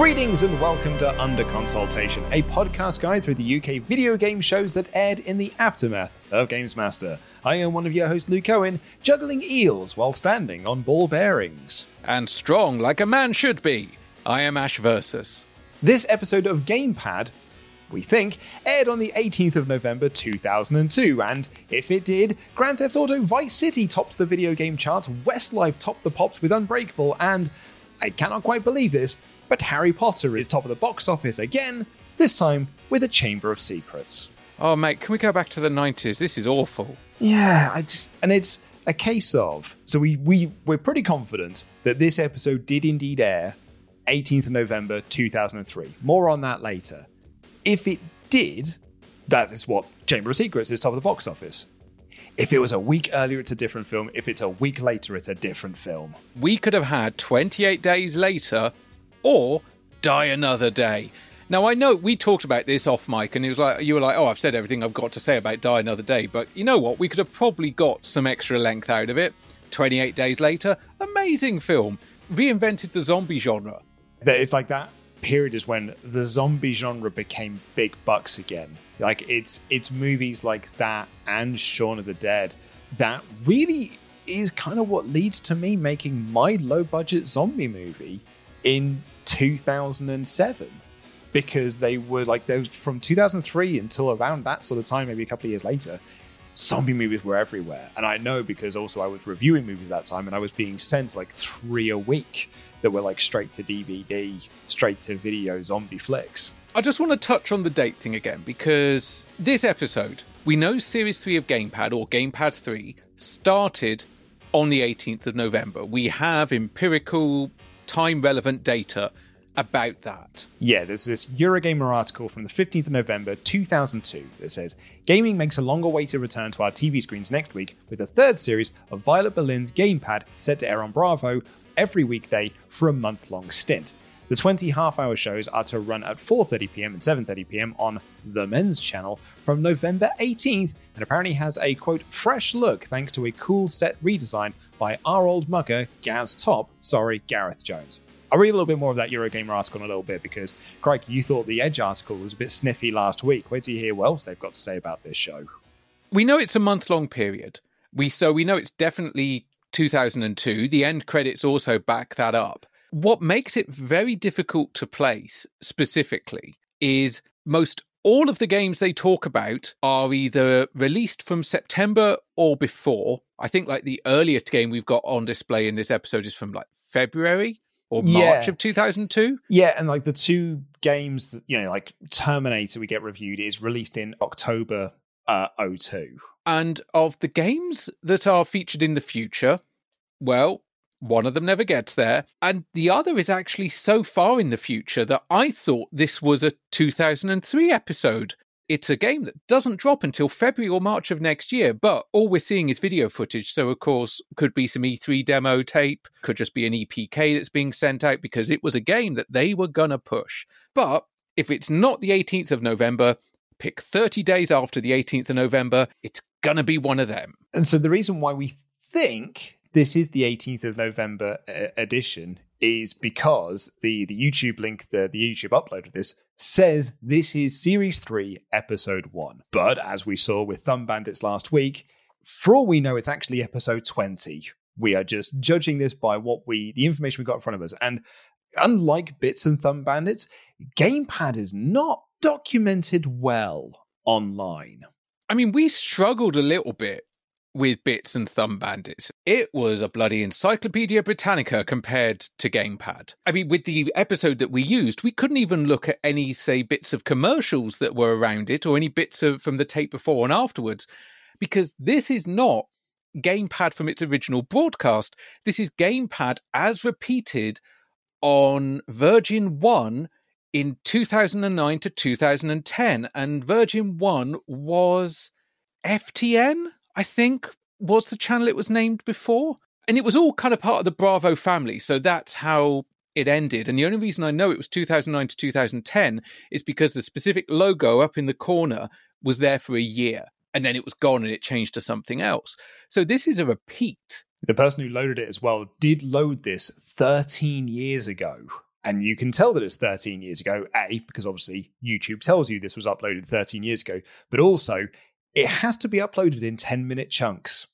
Greetings and welcome to Under Consoletation, a podcast guide through the UK video game shows that aired in the aftermath of Games Master. I am one of your hosts, Luke Owen, juggling eels while standing on ball bearings. And strong like a man should be. I am Ash Versus. This episode of Gamepad, we think, aired on the 18th of November 2002, and if it did, Grand Theft Auto Vice City topped the video game charts, Westlife topped the pops with Unbreakable, and I cannot quite believe this, but Harry Potter is top of the box office again, this time with a Chamber of Secrets. Oh, mate, can we go back to the 90s? This is awful. Yeah, I just and it's a case of so we we we're pretty confident that this episode did indeed air 18th of November 2003. More on that later. If it did, that is what Chamber of Secrets is top of the box office. If it was a week earlier, it's a different film. If it's a week later, it's a different film. We could have had 28 days later or Die Another Day. Now I know we talked about this off mic, and it was like you were like, "Oh, I've said everything I've got to say about Die Another Day," but you know what? We could have probably got some extra length out of it. Twenty-eight days later, amazing film, reinvented the zombie genre. It's like that period is when the zombie genre became big bucks again. Like it's it's movies like that and Shaun of the Dead that really is kind of what leads to me making my low budget zombie movie in 2007 because they were like those from 2003 until around that sort of time maybe a couple of years later zombie movies were everywhere and i know because also i was reviewing movies at that time and i was being sent like three a week that were like straight to dvd straight to video zombie flicks I just want to touch on the date thing again because this episode, we know Series 3 of Gamepad or Gamepad 3 started on the 18th of November. We have empirical, time relevant data about that. Yeah, there's this Eurogamer article from the 15th of November 2002 that says gaming makes a longer way to return to our TV screens next week with a third series of Violet Berlin's Gamepad set to air on Bravo every weekday for a month long stint. The 20 half-hour shows are to run at 4:30 p.m. and 7:30 p.m. on the Men's Channel from November 18th, and apparently has a quote fresh look thanks to a cool set redesign by our old mugger Gaz Top, sorry Gareth Jones. I'll read a little bit more of that Eurogamer article in a little bit because, Craig, you thought the Edge article was a bit sniffy last week. Wait till you hear what else they've got to say about this show. We know it's a month long period. We so we know it's definitely 2002. The end credits also back that up. What makes it very difficult to place specifically is most all of the games they talk about are either released from September or before. I think like the earliest game we've got on display in this episode is from like February or March Yeah. of 2002. Yeah, and like the two games that, you know, like Terminator we get reviewed is released in October uh 02. And of the games that are featured in the future, well, One of them never gets there. And the other is actually so far in the future that I thought this was a 2003 episode. It's a game that doesn't drop until February or March of next year, but all we're seeing is video footage. So, of course, could be some E3 demo tape, could just be an EPK that's being sent out because it was a game that they were going to push. But if it's not the 18th of November, pick 30 days after the 18th of November, it's going to be one of them. And so the reason why we think this is the 18th of November uh, edition is because the, the YouTube link, the, the YouTube upload of this, says this is Series 3, Episode 1. But as we saw with Thumb Bandits last week, for all we know, it's actually Episode 20. We are just judging this by what we, the information we got in front of us. And unlike Bits and Thumb Bandits, Gamepad is not documented well online. I mean, we struggled a little bit with Bits and Thumb Bandits. It was a bloody Encyclopedia Britannica compared to Gamepad. I mean, with the episode that we used, we couldn't even look at any, say, bits of commercials that were around it or any bits of from the tape before and afterwards, because this is not Gamepad from its original broadcast. This is Gamepad as repeated on Virgin 1 in 2009 to 2010. And Virgin 1 was FTN, I think, was the channel it was named before. And it was all kind of part of the Bravo family. So that's how it ended. And the only reason I know it was 2009 to 2010 is because the specific logo up in the corner was there for a year and then it was gone and it changed to something else. So this is a repeat. The person who loaded it as well did load this 13 years ago. And you can tell that it's 13 years ago, A, because obviously YouTube tells you this was uploaded 13 years ago, but also it has to be uploaded in 10 minute chunks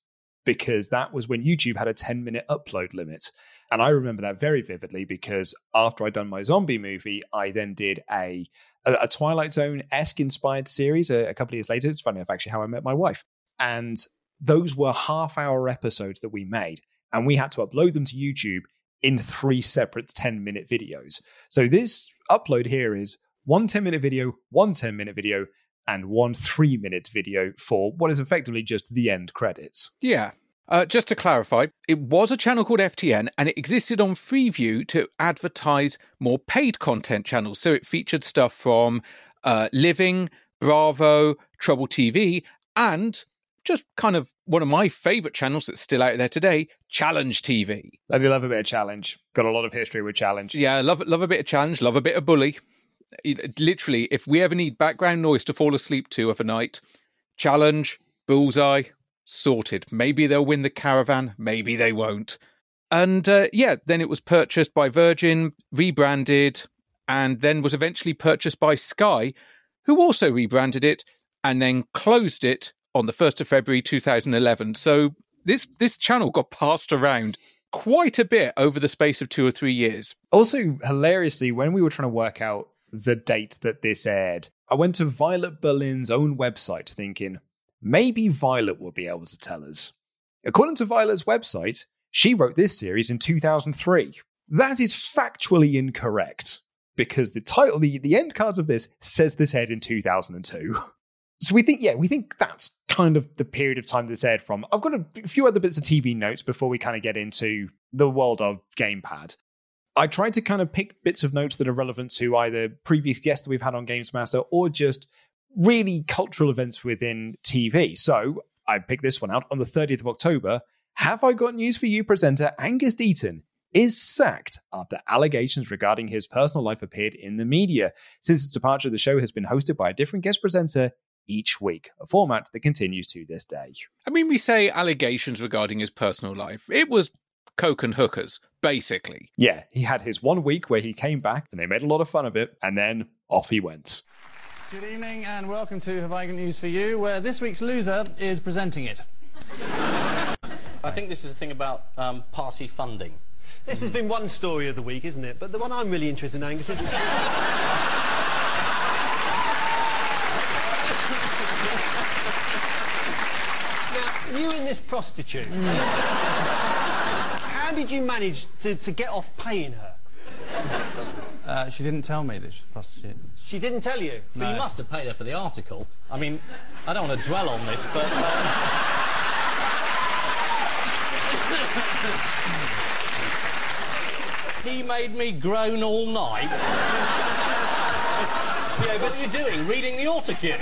because that was when YouTube had a 10 minute upload limit. And I remember that very vividly because after I'd done my zombie movie, I then did a a, Twilight Zone esque inspired series a, a couple of years later. It's funny enough, actually, how I met my wife. And those were half hour episodes that we made, and we had to upload them to YouTube in three separate 10 minute videos. So this upload here is one 10 minute video, one 10 minute video, and one three minute video for what is effectively just the end credits. Yeah. Uh, just to clarify, it was a channel called FTN and it existed on Freeview to advertise more paid content channels. So it featured stuff from uh, Living, Bravo, Trouble TV, and just kind of one of my favourite channels that's still out there today, Challenge TV. I do love a bit of challenge. Got a lot of history with challenge. Yeah, love love a bit of challenge, love a bit of bully. Literally, if we ever need background noise to fall asleep to of a night, challenge, bullseye, sorted. Maybe they'll win the caravan, maybe they won't. And uh, yeah, then it was purchased by Virgin, rebranded, and then was eventually purchased by Sky, who also rebranded it and then closed it on the 1st of February 2011. So this this channel got passed around quite a bit over the space of 2 or 3 years. Also hilariously when we were trying to work out the date that this aired, I went to Violet Berlin's own website thinking maybe Violet will be able to tell us. According to Violet's website, she wrote this series in 2003. That is factually incorrect because the title, the, the end cards of this says this aired in 2002. So we think, yeah, we think that's kind of the period of time this aired from. I've got a, few other bits of TV notes before we kind of get into the world of Gamepad. I tried to kind of pick bits of notes that are relevant to either previous guests that we've had on Games Master or just really cultural events within TV. So I picked this one out on the 30th of October. Have I got news for you, presenter Angus Deayton? Is sacked after allegations regarding his personal life appeared in the media. Since his departure, the show has been hosted by a different guest presenter each week, a format that continues to this day. I mean, we say allegations regarding his personal life. It was coke and hookers, basically. Yeah, he had his one week where he came back and they made a lot of fun of it, and then off he went. Good evening and welcome to Have I Got News for You, where this week's loser is presenting it. I think this is a thing about um, party funding. This has been one story of the week, isn't it? But the one I'm really interested in, Angus, is... now, you and this prostitute, how did you manage to, to get off paying her? Uh, she didn't tell me that she's a prostitute. She didn't tell you? But you must have paid her for the article. I mean, I don't want to dwell on this, but... Um... He made me groan all night. yeah, but what are you doing? Reading the autocue?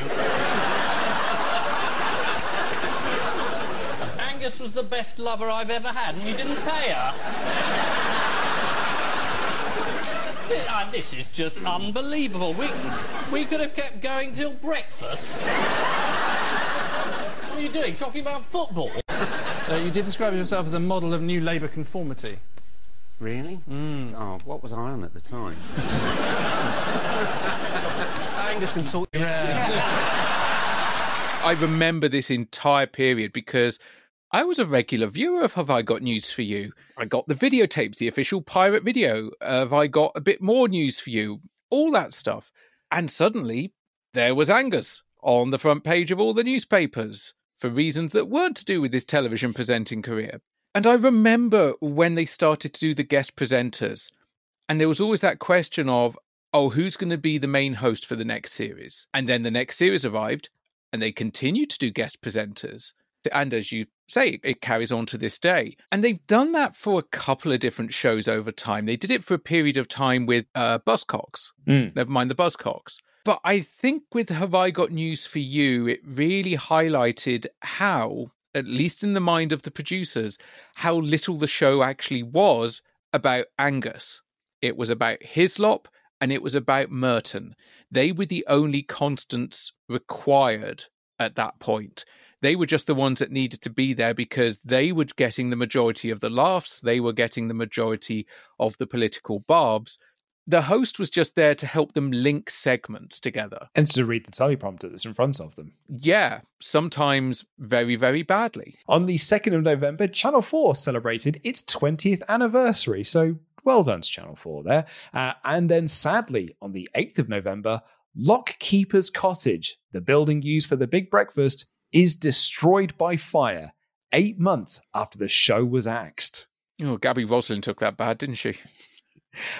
Angus was the best lover I've ever had, and you didn't pay her. Th- ah, This is just unbelievable. We, we could have kept going till breakfast. What are you doing? Talking about football? Uh, you did describe yourself as a model of new Labour conformity. Really? Mm. Oh, what was I on at the time? Angus can sort you I remember this entire period because I was a regular viewer of Have I Got News for You? I got the videotapes, the official pirate video. Have I got a bit more news for you? All that stuff. And suddenly, there was Angus on the front page of all the newspapers for reasons that weren't to do with his television presenting career. And I remember when they started to do the guest presenters, and there was always that question of, oh, who's going to be the main host for the next series? And then the next series arrived, and they continued to do guest presenters. And as you say, it carries on to this day. And they've done that for a couple of different shows over time. They did it for a period of time with uh, Buzzcocks, never mind the Buzzcocks. But I think with Have I Got News for You, it really highlighted how, at least in the mind of the producers, how little the show actually was about Angus. It was about Hislop and it was about Merton. They were the only constants required at that point. They were just the ones that needed to be there because they were getting the majority of the laughs, they were getting the majority of the political barbs. The host was just there to help them link segments together. And to read the teleprompter that's in front of them. Yeah, sometimes very, very badly. On the 2nd of November, Channel 4 celebrated its 20th anniversary. So well done to Channel 4 there. Uh, and then sadly, on the 8th of November, Lockkeeper's Cottage, the building used for the big breakfast, is destroyed by fire eight months after the show was axed. Oh, Gabby Roslin took that bad, didn't she?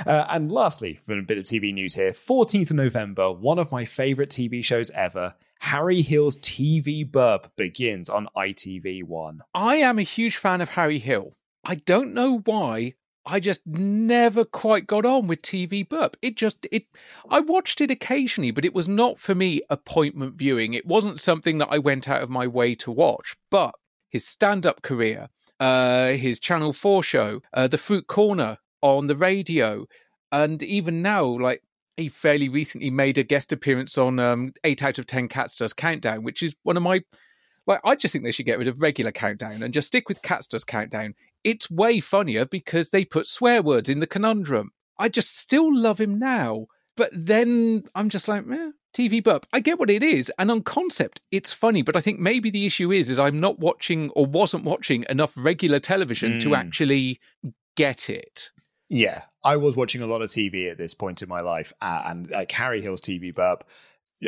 Uh, and lastly, from a bit of TV news here, 14th of November, one of my favorite TV shows ever, Harry Hill's TV Burp begins on ITV1. I am a huge fan of Harry Hill. I don't know why. I just never quite got on with TV Burp. It just it I watched it occasionally, but it was not for me appointment viewing. It wasn't something that I went out of my way to watch. But his stand-up career, uh, his Channel 4 show, uh, the Fruit Corner on the radio, and even now, like he fairly recently made a guest appearance on um, 8 out of 10 Cats Does Countdown, which is one of my like I just think they should get rid of regular countdown and just stick with Cats Does Countdown. It's way funnier because they put swear words in the conundrum. I just still love him now, but then I'm just like, eh, TV burp. I get what it is, and on concept, it's funny. But I think maybe the issue is, is I'm not watching or wasn't watching enough regular television to Mm. actually get it. Yeah, I was watching a lot of TV at this point in my life, uh, and like Harry Hill's TV Burp.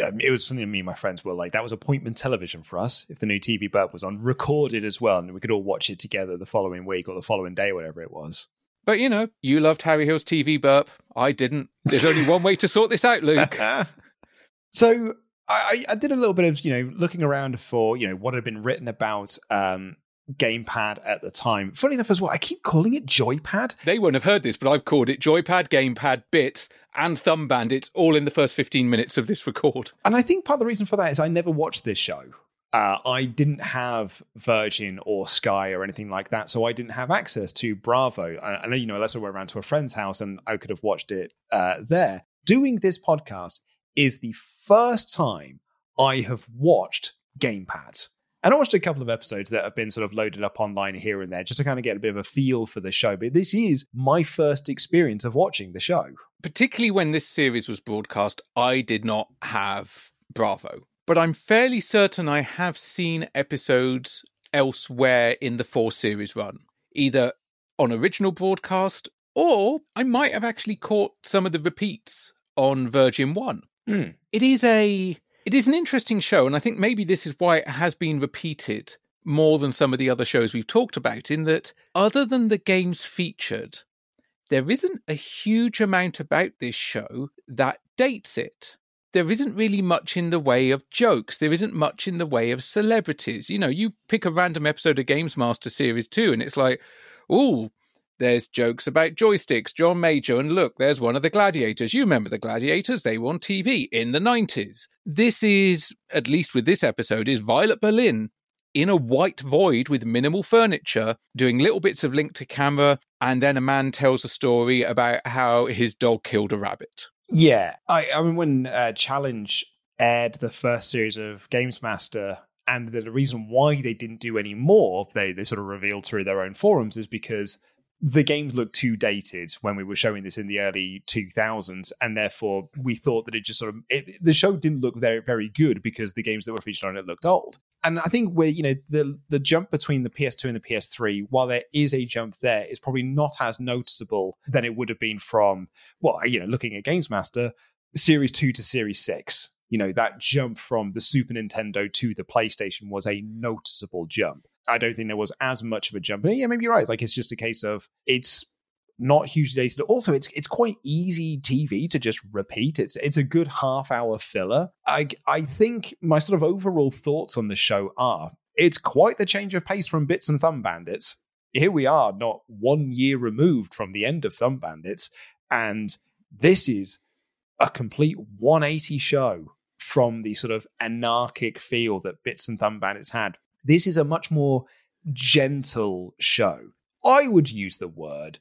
Um, it was something me and my friends were like, that was appointment television for us. If the new TV Burp was on, recorded as well, and we could all watch it together the following week or the following day, whatever it was. But you know, you loved Harry Hill's TV burp. I didn't. There's only one way to sort this out, Luke. so I, I I did a little bit of you know looking around for you know what had been written about um, gamepad at the time. Funny enough, as well, I keep calling it Joypad. They won't have heard this, but I've called it Joypad, Gamepad, Bits, and Thumb Bandits all in the first 15 minutes of this record. And I think part of the reason for that is I never watched this show. Uh, I didn't have Virgin or Sky or anything like that, so I didn't have access to Bravo. I, I know, you know, unless I went around to a friend's house and I could have watched it uh, there. Doing this podcast is the first time I have watched gamepads. And I watched a couple of episodes that have been sort of loaded up online here and there just to kind of get a bit of a feel for the show. But this is my first experience of watching the show. Particularly when this series was broadcast, I did not have Bravo. But I'm fairly certain I have seen episodes elsewhere in the four series run, either on original broadcast or I might have actually caught some of the repeats on Virgin One. Hmm. It is a it is an interesting show, and I think maybe this is why it has been repeated more than some of the other shows we've talked about, in that other than the games featured, there isn't a huge amount about this show that dates it. There isn't really much in the way of jokes. There isn't much in the way of celebrities. You know, you pick a random episode of Games Master Series 2, and it's like, oh, There's jokes about joysticks, John Major, and look, there's one of the gladiators. You remember the gladiators? They were on TV in the 90s. This is, at least with this episode, is Violet Berlin in a white void with minimal furniture, doing little bits of link to camera, and then a man tells a story about how his dog killed a rabbit. Yeah, I, I mean, when uh, Challenge aired the first series of Games Master, and the reason why they didn't do any more, they they sort of revealed through their own forums, is because the games looked too dated when we were showing this in the early 2000s and therefore we thought that it just sort of it, the show didn't look very very good because the games that were featured on it looked old. And i think we're you know the the jump between the ps2 and the ps3 while there is a jump there is probably not as noticeable than it would have been from well you know looking at games master series 2 to series 6 you know that jump from the super nintendo to the playstation was a noticeable jump I don't think there was as much of a jump. But yeah, maybe you're right. It's like it's just a case of it's not hugely dated. Also, it's it's quite easy TV to just repeat. It's it's a good half hour filler. I I think my sort of overall thoughts on the show are it's quite the change of pace from Bits and Thumb Bandits. Here we are, not one year removed from the end of Thumb Bandits, and this is a complete 180 show from the sort of anarchic feel that Bits and Thumb Bandits had this is a much more gentle show. I would use the word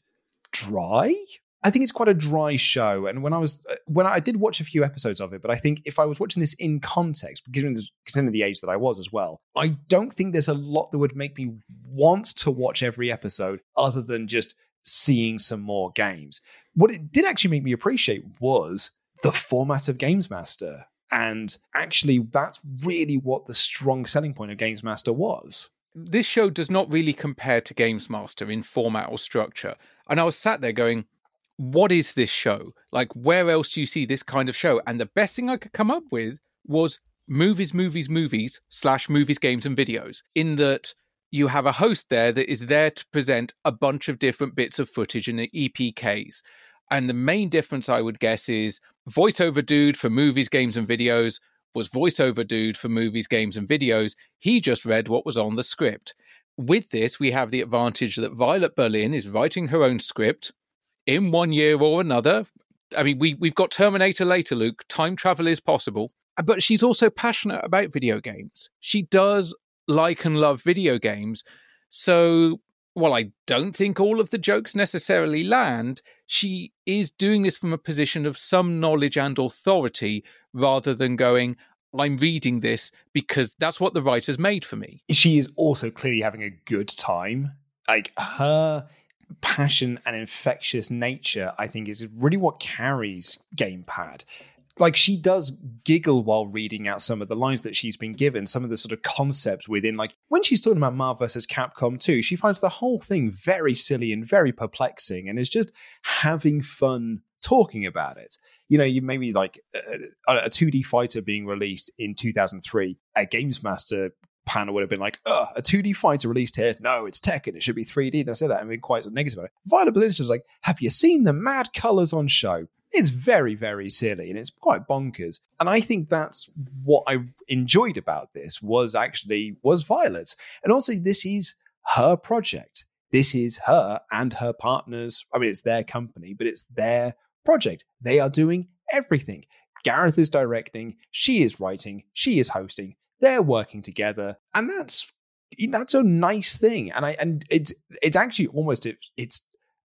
dry. I think it's quite a dry show. And when I was uh, when I did watch a few episodes of it, but I think if I was watching this in context, given considering the age that I was as well, I don't think there's a lot that would make me want to watch every episode other than just seeing some more games. What it did actually make me appreciate was the format of Games Master. And actually, that's really what the strong selling point of Games Master was. This show does not really compare to Games Master in format or structure. And I was sat there going, what is this show? Like, where else do you see this kind of show? And the best thing I could come up with was movies, movies, movies, slash movies, games, and videos, in that you have a host there that is there to present a bunch of different bits of footage in the EPKs. And the main difference, I would guess, is voiceover dude for movies, games, and videos was voiceover dude for movies, games, and videos. He just read what was on the script. With this, we have the advantage that Violet Berlin is writing her own script in one year or another. I mean, we, we've got Terminator later, Luke. Time travel is possible. But she's also passionate about video games. She does like and love video games. So while I don't think all of the jokes necessarily land, she is doing this from a position of some knowledge and authority rather than going, I'm reading this because that's what the writers made for me. She is also clearly having a good time. Like her passion and infectious nature, I think, is really what carries Gamepad like she does giggle while reading out some of the lines that she's been given, some of the sort of concepts within, like when she's talking about Marvel versus Capcom 2, she finds the whole thing very silly and very perplexing and is just having fun talking about it. You know, you maybe like uh, a, a 2D fighter being released in 2003, a Games Master panel would have been like, Ugh, a 2D fighter released here. No, it's tech and It should be 3D. They said that and been quite negative about it. Violet Blizzard's like, have you seen the mad colors on show? It's very, very silly and it's quite bonkers. And I think that's what I enjoyed about this was actually was Violet's. And also this is her project. This is her and her partners. I mean, it's their company, but it's their project. They are doing everything. Gareth is directing, she is writing, she is hosting. They're working together, and that's that's a nice thing. And I and it's it's actually almost it, it's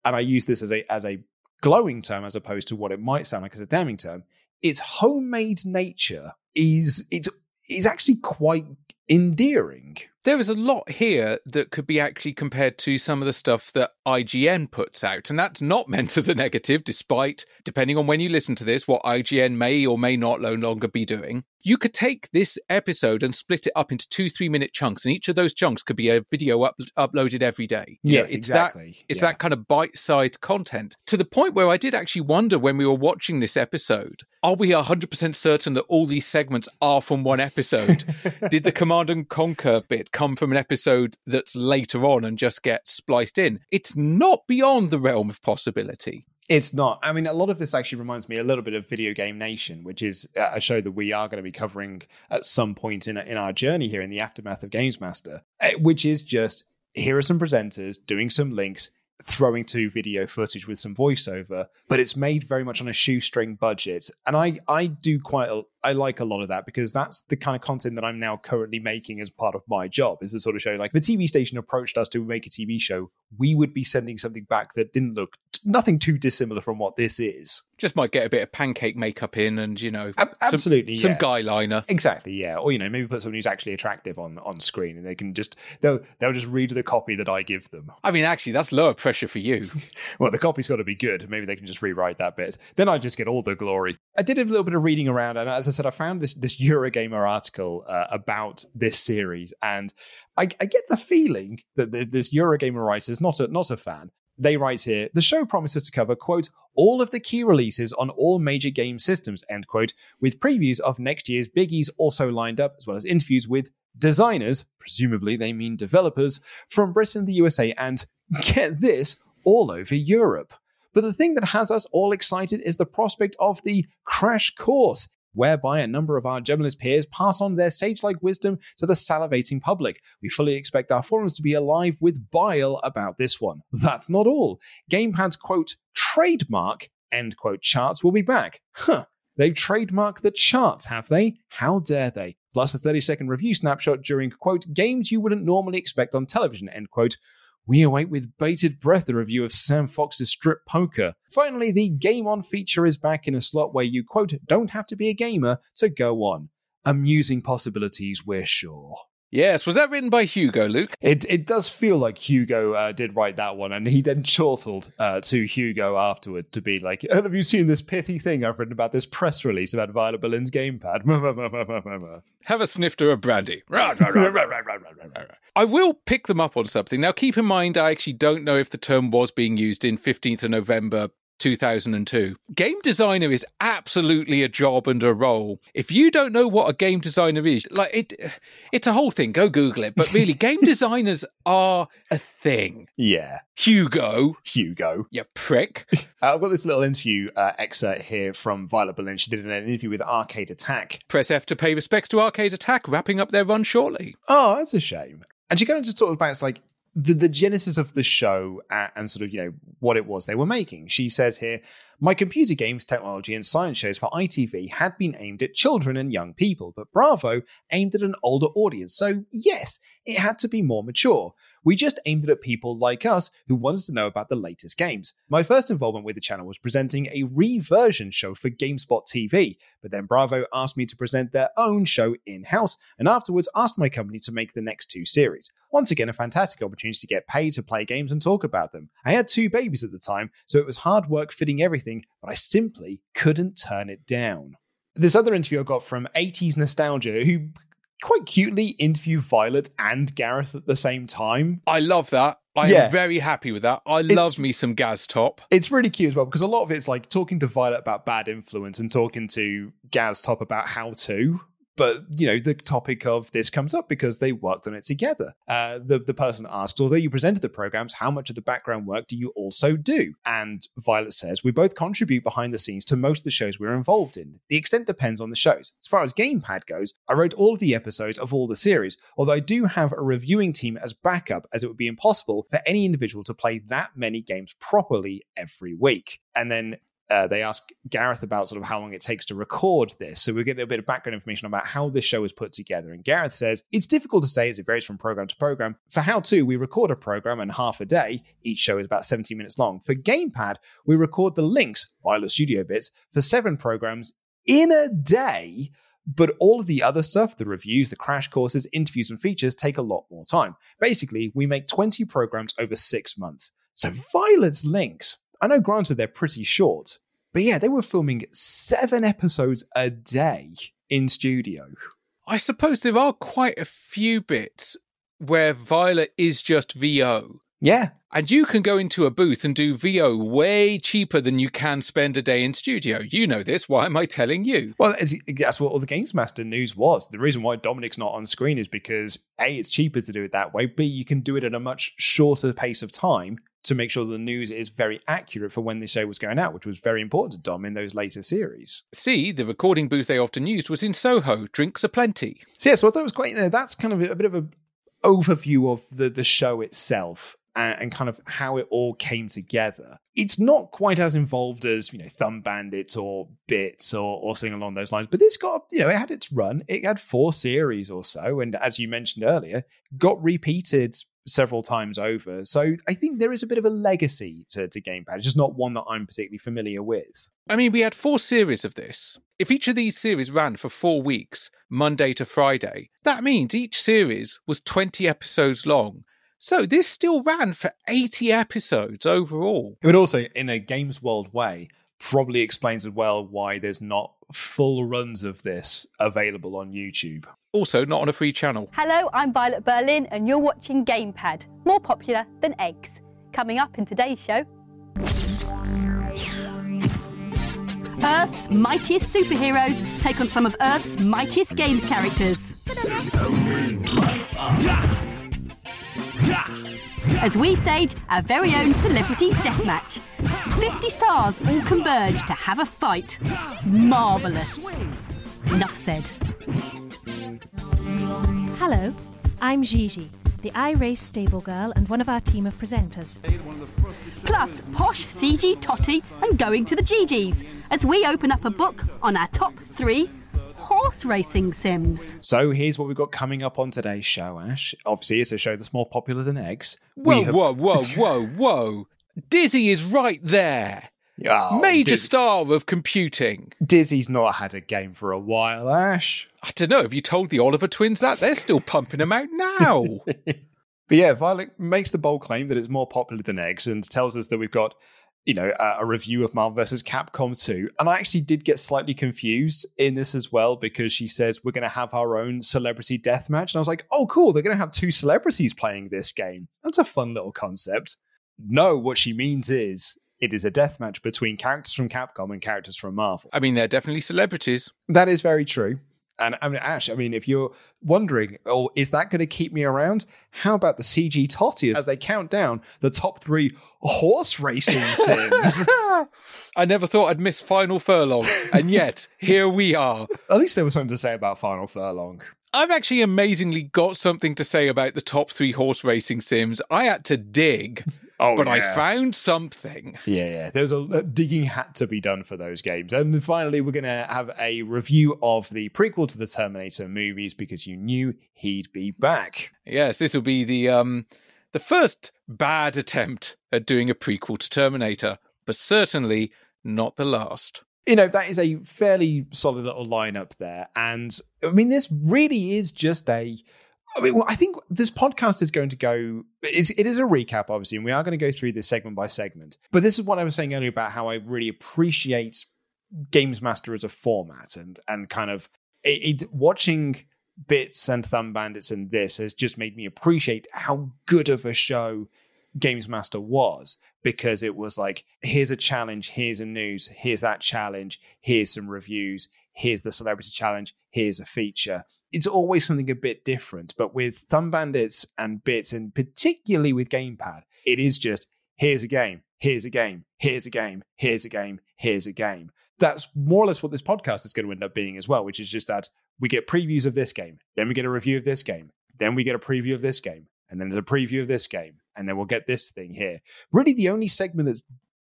and I use this as a as a glowing term as opposed to what it might sound like as a damning term, its homemade nature is it's is actually quite endearing. There is a lot here that could be actually compared to some of the stuff that IGN puts out. And that's not meant as a negative, despite, depending on when you listen to this, what IGN may or may not no longer be doing. You could take this episode and split it up into two three minute chunks, and each of those chunks could be a video up- uploaded every day. Yes, it's exactly. That, it's Yeah. that kind of bite sized content to the point where I did actually wonder when we were watching this episode are we 100% certain that all these segments are from one episode? did the Command and Conquer bit come from an episode that's later on and just get spliced in? It's not beyond the realm of possibility. It's not. I mean, a lot of this actually reminds me a little bit of Video Game Nation, which is a show that we are going to be covering at some point in in our journey here in the aftermath of Games Master, eh, which is just here are some presenters doing some links. Throwing to video footage with some voiceover, but it's made very much on a shoestring budget. And I, I do quite, I like a lot of that because that's the kind of content that I'm now currently making as part of my job. Is the sort of show like the TV station approached us to make a TV show, we would be sending something back that didn't look nothing too dissimilar from what this is. Just might get a bit of pancake makeup in, and you know, Ab- absolutely, some, yeah. some guy liner. Exactly, yeah. Or you know, maybe put someone who's actually attractive on on screen, and they can just they'll they'll just read the copy that I give them. I mean, actually, that's lower pressure for you. well, the copy's got to be good. Maybe they can just rewrite that bit. Then I just get all the glory. I did a little bit of reading around, and as I said, I found this this Eurogamer article uh, about this series, and I, I get the feeling that this Eurogamer writer is not a not a fan. They write here, the show promises to cover, quote, all of the key releases on all major game systems, end quote, with previews of next year's biggies also lined up, as well as interviews with designers, presumably they mean developers, from Britain, the USA, and get this, all over Europe. But the thing that has us all excited is the prospect of the crash course, whereby a number of our journalist peers pass on their sage like wisdom to the salivating public. We fully expect our forums to be alive with bile about this one. That's not all. Gamepad's quote, trademark, end quote, charts will be back. Huh. They've trademarked the charts, have they? How dare they? Plus a 30 second review snapshot during, quote, games you wouldn't normally expect on television, end quote. We await with bated breath the review of Sam Fox's Strip Poker. Finally, the Game On feature is back in a slot where you, quote, don't have to be a gamer to go on. Amusing possibilities, we're sure. Yes, was that written by Hugo, Luke? It it does feel like Hugo uh, did write that one, and he then chortled uh, to Hugo afterward to be like, oh, "Have you seen this pithy thing I've written about this press release about Violet Berlin's gamepad?" Have a snifter of brandy. I will pick them up on something. Now, keep in mind, I actually don't know if the term was being used in 15th of November 2002. Game designer is absolutely a job and a role. If you don't know what a game designer is, like it it's a whole thing. Go Google it. But really, game designers are a thing. Yeah. Hugo. Hugo. You prick. Uh, I've got this little interview uh, excerpt here from Violet Berlin. She did an interview with Arcade Attack. Press F to pay respects to Arcade Attack, wrapping up their run shortly. Oh, that's a shame. And she kind of just talked about it's like the, the genesis of the show and, and sort of, you know, what it was they were making. She says here, my computer games, technology, and science shows for ITV had been aimed at children and young people, but Bravo aimed at an older audience. So, yes, it had to be more mature. We just aimed it at people like us who wanted to know about the latest games. My first involvement with the channel was presenting a reversion show for GameSpot TV, but then Bravo asked me to present their own show in house and afterwards asked my company to make the next two series. Once again, a fantastic opportunity to get paid to play games and talk about them. I had two babies at the time, so it was hard work fitting everything, but I simply couldn't turn it down. This other interview I got from 80s Nostalgia, who quite cutely interview Violet and Gareth at the same time. I love that. I Yeah. am very happy with that. I It's- love me some Gaz Top. It's really cute as well because a lot of it's like talking to Violet about bad influence and talking to Gaz Top about how to. But you know the topic of this comes up because they worked on it together. Uh, the the person asks, although you presented the programs, how much of the background work do you also do? And Violet says, we both contribute behind the scenes to most of the shows we're involved in. The extent depends on the shows. As far as Gamepad goes, I wrote all of the episodes of all the series, although I do have a reviewing team as backup, as it would be impossible for any individual to play that many games properly every week. And then uh, they ask Gareth about sort of how long it takes to record this. So we get a bit of background information about how this show is put together. And Gareth says it's difficult to say as it varies from program to program. For How To, we record a program in half a day. Each show is about 17 minutes long. For Gamepad, we record the links, Violet Studio bits, for seven programs in a day. But all of the other stuff, the reviews, the crash courses, interviews, and features take a lot more time. Basically, we make 20 programs over six months. So Violet's links, I know granted they're pretty short, but yeah, they were filming seven episodes a day in studio. I suppose there are quite a few bits where Violet is just VO. Yeah. And you can go into a booth and do VO way cheaper than you can spend a day in studio. You know this. Why am I telling you? Well, that's what all the Games Master news was. The reason why Dominic's not on screen is because A, it's cheaper to do it that way, B, you can do it at a much shorter pace of time to make sure the news is very accurate for when the show was going out, which was very important to Dom in those later series. See, the recording booth they often used was in Soho. Drinks aplenty. So yeah, so I thought it was quite. You know, that's kind of a, a bit of a overview of the the show itself. and, and kind of how it all came together. It's not quite as involved as you know Thumb Bandits or Bits or or something along those lines, but this got you know it had its run. It had four series or so, and as you mentioned earlier, got repeated several times over. So I think there is a bit of a legacy to, to Gamepad, just not one that I'm particularly familiar with. I mean, we had four series of this. If each of these series ran for four weeks, Monday to Friday, that means each series was 20 episodes long. So this still ran for 80 episodes overall. It would also, in a Games World way, probably explains as well why there's not full runs of this available on YouTube. Also, not on a free channel. Hello, I'm Violet Berlin, and you're watching Gamepad, more popular than eggs. Coming up in today's show. Earth's mightiest superheroes take on some of Earth's mightiest games characters. As we stage our very own celebrity deathmatch. 50 stars all converge to have a fight. Marvellous. Enough said. Hello, I'm Gigi, the iRace stable girl and one of our team of presenters. Plus, posh CG Totty and going to the GGs as we open up a book on our top three horse racing sims. So here's what we've got coming up on today's show, Ash. Obviously, it's a show that's more popular than eggs. Whoa, have- whoa, whoa, whoa, whoa. Dizzy is right there. Oh, Major Diz- star of computing. Dizzy's not had a game for a while, Ash. I don't know. Have you told the Oliver twins that? They're still pumping them out now. But yeah, Violet makes the bold claim that it's more popular than eggs and tells us that we've got, you know, a, a review of Marvel vs. Capcom 2. And I actually did get slightly confused in this as well because she says we're going to have our own celebrity death match. And I was like, oh, cool. They're going to have two celebrities playing this game. That's a fun little concept. No, what she means is it is a death match between characters from Capcom and characters from Marvel. I mean, they're definitely celebrities. That is very true. And I mean, Ash, I mean, if you're wondering, oh, is that going to keep me around? How about the CG Totty as they count down the top three horse racing sims? I never thought I'd miss Final Furlong, and yet here we are. At least there was something to say about Final Furlong. I've actually amazingly got something to say about the top three horse racing sims. I had to dig, Oh, but I found something. Yeah, yeah. There's a, a digging had to be done for those games. And finally, we're going to have a review of the prequel to the Terminator movies because you knew he'd be back. Yes, this will be the um the first bad attempt at doing a prequel to Terminator, but certainly not the last. You know that is a fairly solid little lineup there and i mean this really is just a I mean, well, I think this podcast is going to go. It's, it is a recap, obviously, and we are going to go through this segment by segment. But this is what I was saying earlier about how I really appreciate Games Master as a format, and and kind of it, it watching bits and thumb bandits and this has just made me appreciate how good of a show Games Master was because it was like, here's a challenge, here's a news, here's that challenge, here's some reviews, here's the celebrity challenge, here's a feature. It's always something a bit different. But with Thumb Bandits and Bits, and particularly with Gamepad, it is just here's a game, here's a game, here's a game, here's a game, here's a game. That's more or less what this podcast is going to end up being as well, which is just that we get previews of this game, then we get a review of this game, then we get a preview of this game, and then there's a preview of this game, and then we'll get this thing here. Really, the only segment that's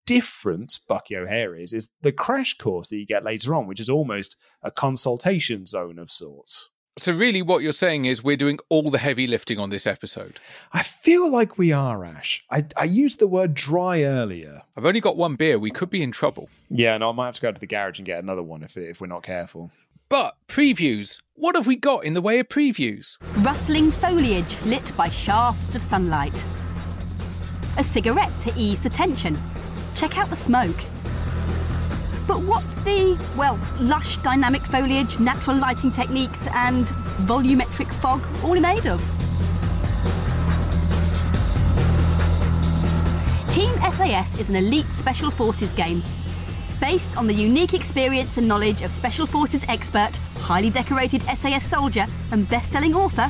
different, Bucky O'Hare is, is the crash course that you get later on, which is almost a consoletation zone of sorts. So really what you're saying is we're doing all the heavy lifting on this episode. I feel like we are, Ash. I, I used the word dry earlier. I've only got one beer, we could be in trouble. Yeah, no, I might have to go to the garage and get another one if, if we're not careful. But previews, what have we got in the way of previews? Rustling foliage lit by shafts of sunlight. A cigarette to ease the tension. Check out the smoke. But what's the, well, lush dynamic foliage, natural lighting techniques, and volumetric fog all in aid of? Team SAS is an elite Special Forces game based on the unique experience and knowledge of Special Forces expert, highly decorated SAS soldier, and best-selling author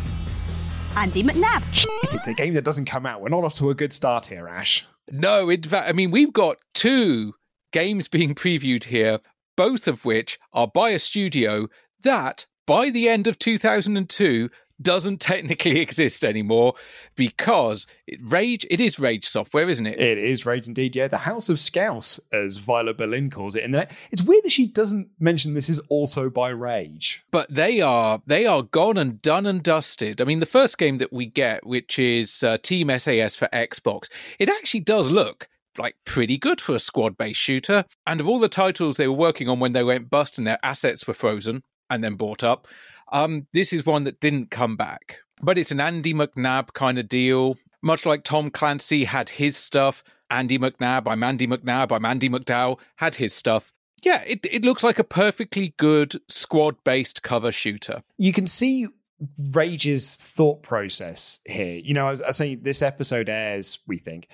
Andy McNab. It's a game that doesn't come out. We're not off to a good start here, Ash. No, in fact, I mean, we've got two games being previewed here, both of which are by a studio that, by the end of 2002, doesn't technically exist anymore because it, Rage, it is Rage software, isn't it? It is Rage indeed, yeah. The House of Scouse, as Violet Berlin calls it. And it's weird that she doesn't mention this is also by Rage. But they are they are gone and done and dusted. I mean, the first game that we get, which is uh, Team SAS for Xbox, it actually does look like pretty good for a squad based shooter. And of all the titles they were working on when they went bust and their assets were frozen and then bought up, um, this is one that didn't come back. But it's an Andy McNab kind of deal. Much like Tom Clancy had his stuff, Andy McNab, I'm Andy McNab, I'm Andy McDowell, had his stuff. Yeah, it, it looks like a perfectly good squad based cover shooter. You can see Rage's thought process here. You know, I was, I was saying this episode airs, we think,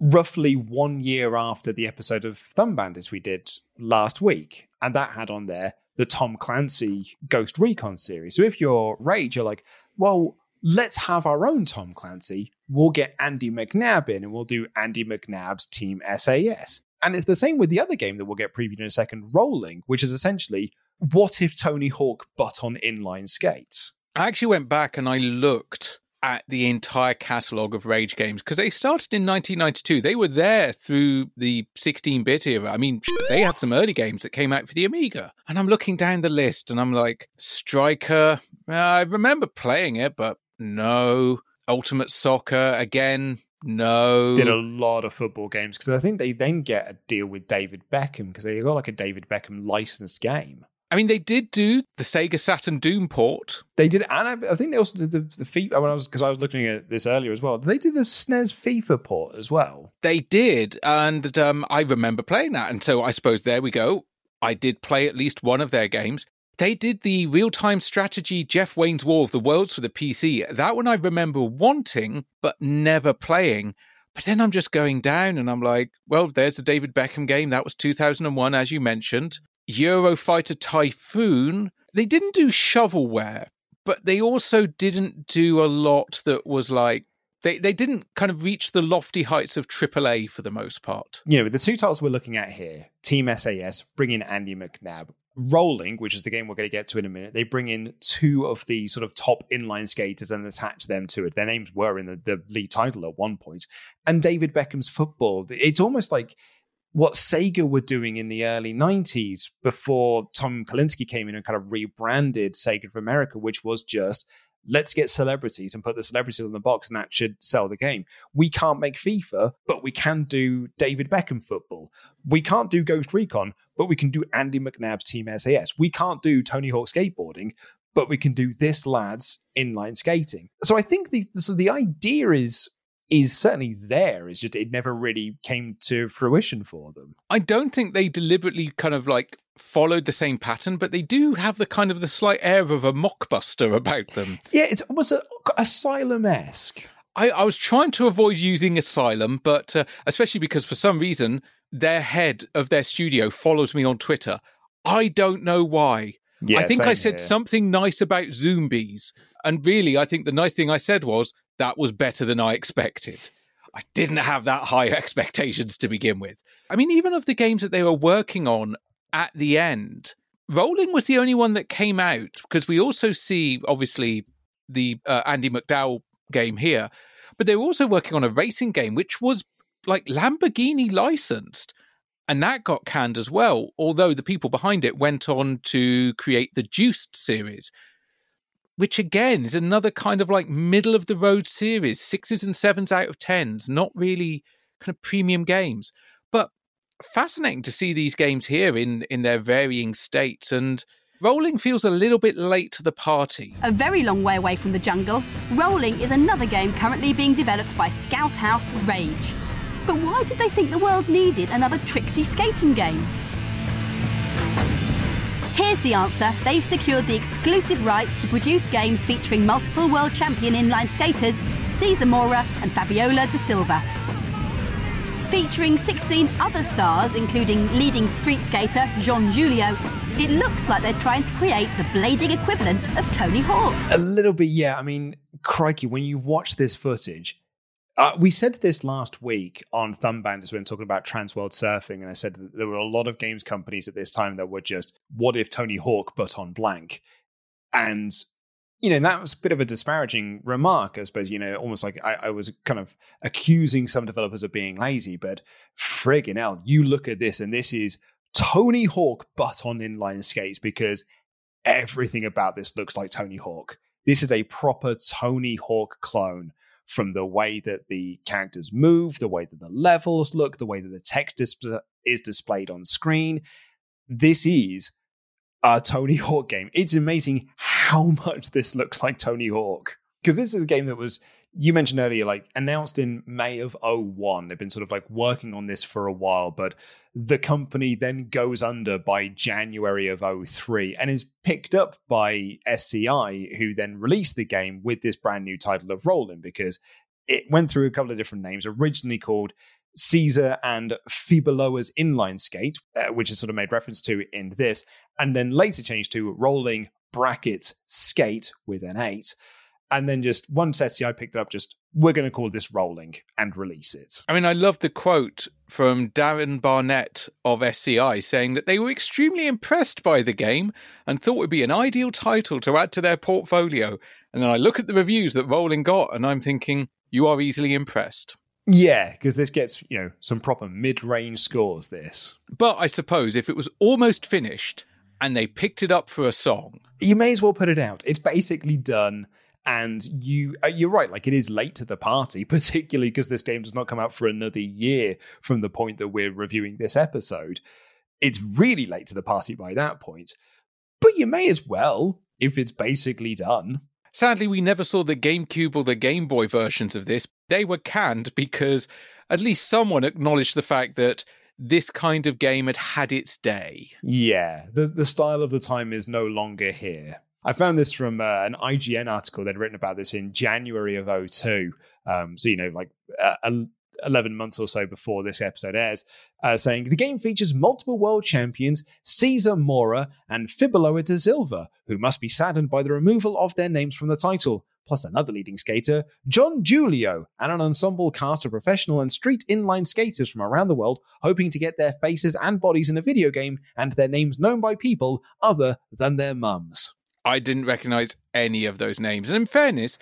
roughly one year after the episode of Thumb Bandits we did last week. And that had on there the Tom Clancy Ghost Recon series. So if you're Rage, you're like, well, let's have our own Tom Clancy. We'll get Andy McNab in and we'll do Andy McNab's Team SAS. And it's the same with the other game that we'll get previewed in a second, Rolling, which is essentially what if Tony Hawk but on inline skates? I actually went back and I looked at the entire catalogue of Rage games because they started in 1992. They were there through the 16 bit era. I mean, they had some early games that came out for the Amiga. And I'm looking down the list and I'm like, Striker. Uh, I remember playing it, but no. Ultimate Soccer, again, no. Did a lot of football games because I think they then get a deal with David Beckham because they got like a David Beckham licensed game. I mean, they did do the Sega Saturn Doom port. They did, and I, I think they also did the, the FIFA. When I was because I was looking at this earlier as well. Did they do the SNES FIFA port as well? They did, and um, I remember playing that. And so I suppose there we go. I did play at least one of their games. They did the real time strategy Jeff Wayne's War of the Worlds for the PC. That one I remember wanting, but never playing. But then I'm just going down and I'm like, well, there's the David Beckham game. That was 2001, as you mentioned. Eurofighter Typhoon. They didn't do shovelware, but they also didn't do a lot that was like they they didn't kind of reach the lofty heights of AAA for the most part. You know, the two titles we're looking at here, Team SAS, bring in Andy McNab. Rolling, which is the game we're going to get to in a minute, they bring in two of the sort of top inline skaters and attach them to it. Their names were in the, the lead title at one point. And David Beckham's football. It's almost like what Sega were doing in the early 90s before Tom Kalinske came in and kind of rebranded Sega for America, which was just let's get celebrities and put the celebrities on the box and that should sell the game. We can't make FIFA, but we can do David Beckham football. We can't do Ghost Recon, but we can do Andy McNab's Team SAS. We can't do Tony Hawk skateboarding, but we can do this lad's inline skating. So I think the so the idea is is certainly there. It's just it never really came to fruition for them. I don't think they deliberately kind of like followed the same pattern, but they do have the kind of the slight air of a mockbuster about them. Yeah, it's almost a, asylum esque. I, I, was trying to avoid using asylum, but uh, especially because for some reason their head of their studio follows me on Twitter. I don't know why. Yeah, I think I said here. something nice about zombies. And really, I think the nice thing I said was that was better than I expected. I didn't have that high expectations to begin with. I mean, even of the games that they were working on at the end, Rolling was the only one that came out because we also see, obviously, the uh, Andy McDowell game here, but they were also working on a racing game which was like Lamborghini licensed. And that got canned as well, although the people behind it went on to create the Juiced series, which again is another kind of like middle of the road series, sixes and sevens out of tens, not really kind of premium games. But fascinating to see these games here in in their varying states and Rolling feels a little bit late to the party. A very long way away from the jungle, Rolling is another game currently being developed by Scouse House Rage. But why did they think the world needed another tricksy skating game? Here's the answer. They've secured the exclusive rights to produce games featuring multiple world champion inline skaters Cesar Mora and Fabiola da Silva. Featuring 16 other stars, including leading street skater Jon Julio, it looks like they're trying to create the blading equivalent of Tony Hawk. A little bit, yeah. I mean, crikey, when you watch this footage, uh, we said this last week on Thumb Bandits when talking about Transworld Surfing, and I said that there were a lot of games companies at this time that were just, what if Tony Hawk but on blank? And you know, that was a bit of a disparaging remark, I suppose, you know, almost like I, I was kind of accusing some developers of being lazy, but friggin' hell, you look at this and this is Tony Hawk but on inline skates because everything about this looks like Tony Hawk. This is a proper Tony Hawk clone from the way that the characters move, the way that the levels look, the way that the text is displayed on screen. This is a Tony Hawk game. It's amazing how much this looks like Tony Hawk. Because this is a game that was, you mentioned earlier, like announced in May of 01. They've been sort of like working on this for a while, but the company then goes under by January of 03 and is picked up by SCI, who then released the game with this brand new title of Rollin' because it went through a couple of different names, originally called Cesar and Fiboloa's inline skate, uh, which is sort of made reference to in this, and then later changed to rolling brackets skate with an eight. And then just once SCI picked it up, just we're going to call this rolling and release it. I mean, I love the quote from Darren Barnett of SCI saying that they were extremely impressed by the game and thought it would be an ideal title to add to their portfolio. And then I look at the reviews that Rolling got and I'm thinking, you are easily impressed. Yeah, because this gets, you know, some proper mid range scores, this. But I suppose if it was almost finished and they picked it up for a song, you may as well put it out. It's basically done. And you, uh, you're right. Like it is late to the party, particularly because this game does not come out for another year from the point that we're reviewing this episode. It's really late to the party by that point. But you may as well, if it's basically done. Sadly, we never saw the GameCube or the Game Boy versions of this. They were canned because at least someone acknowledged the fact that this kind of game had had its day. Yeah, the, the style of the time is no longer here. I found this from uh, an IGN article they'd written about this in January of 02. Um, so, you know, like uh, 11 months or so before this episode airs, uh, saying the game features multiple world champions Cesar Mora and Fiboloa da Silva, who must be saddened by the removal of their names from the title, plus another leading skater, Jon Julio, and an ensemble cast of professional and street inline skaters from around the world hoping to get their faces and bodies in a video game and their names known by people other than their mums. I didn't recognize any of those names. And in fairness,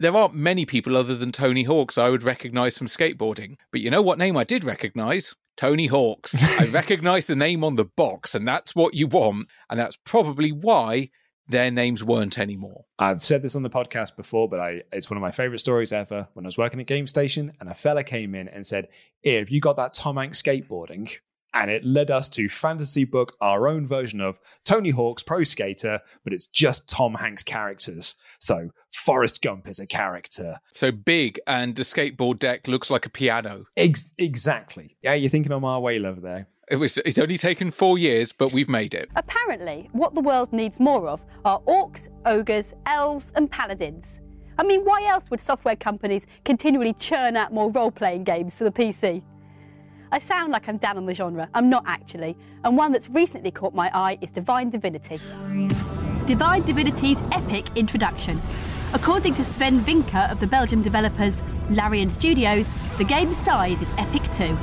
there aren't many people other than Tony Hawks I would recognize from skateboarding. But you know what name I did recognize? Tony Hawks. I recognized the name on the box, and that's what you want. And that's probably why their names weren't anymore. I've said this on the podcast before, but I it's one of my favorite stories ever. When I was working at Game Station and a fella came in and said, Here, have you got that Tom Hanks skateboarding? And it led us to fantasy book our own version of Tony Hawk's Pro Skater, but it's just Tom Hanks characters. So Forrest Gump is a character. So big, and the skateboard deck looks like a piano. Ex- exactly. Yeah, you're thinking on our way over there. It was it's only taken four years, but we've made it. Apparently, what the world needs more of are orcs, ogres, elves, and paladins. I mean, why else would software companies continually churn out more role playing games for the PC? I sound like I'm down on the genre. I'm not actually. And one that's recently caught my eye is Divine Divinity. Divine Divinity's epic introduction. According to Sven Vincke of the Belgium developers Larian Studios, the game's size is epic too.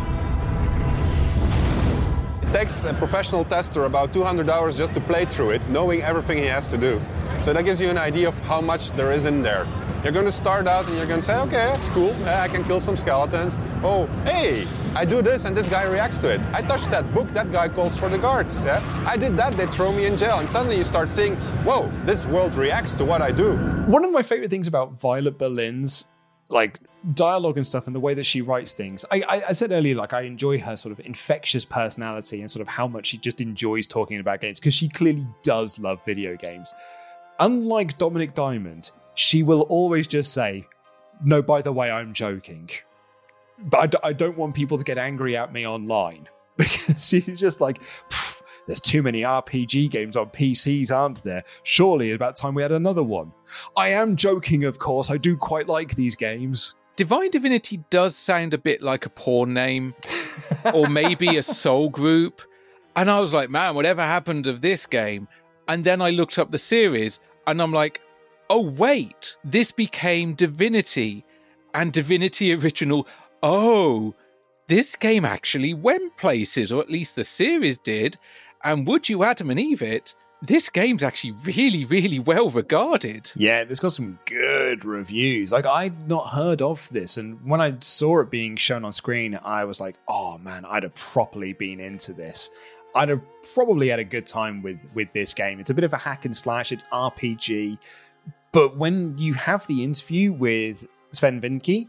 It takes a professional tester about 200 hours just to play through it, knowing everything he has to do. So that gives you an idea of how much there is in there. You're going to start out and you're going to say, okay, that's cool. I can kill some skeletons. Oh, hey, I do this and this guy reacts to it. I touched that book, that guy calls for the guards. Yeah, I did that, they throw me in jail. And suddenly you start seeing, whoa, this world reacts to what I do. One of my favorite things about Violet Berlin's like dialogue and stuff and the way that she writes things. I, I, I, said earlier, like I enjoy her sort of infectious personality and sort of how much she just enjoys talking about games because she clearly does love video games. Unlike Dominic Diamond, she will always just say, No, by the way, I'm joking. But I d- I don't want people to get angry at me online because she's just like, there's too many RPG games on PCs, aren't there? Surely it's about time we had another one. I am joking, of course. I do quite like these games. Divine Divinity does sound a bit like a porn name, or maybe a soul group. And I was like, man, whatever happened of this game? And then I looked up the series, and I'm like, oh, wait, this became Divinity and Divinity Original. Oh, this game actually went places, or at least the series did. And would you Adam and Eve it? this game's actually really, really well regarded. Yeah, it's got some good reviews. Like I'd not heard of this, and when I saw it being shown on screen, I was like, "Oh man, I'd have properly been into this." I'd have probably had a good time with with this game. It's a bit of a hack and slash. It's RPG, but when you have the interview with Sven Vincke,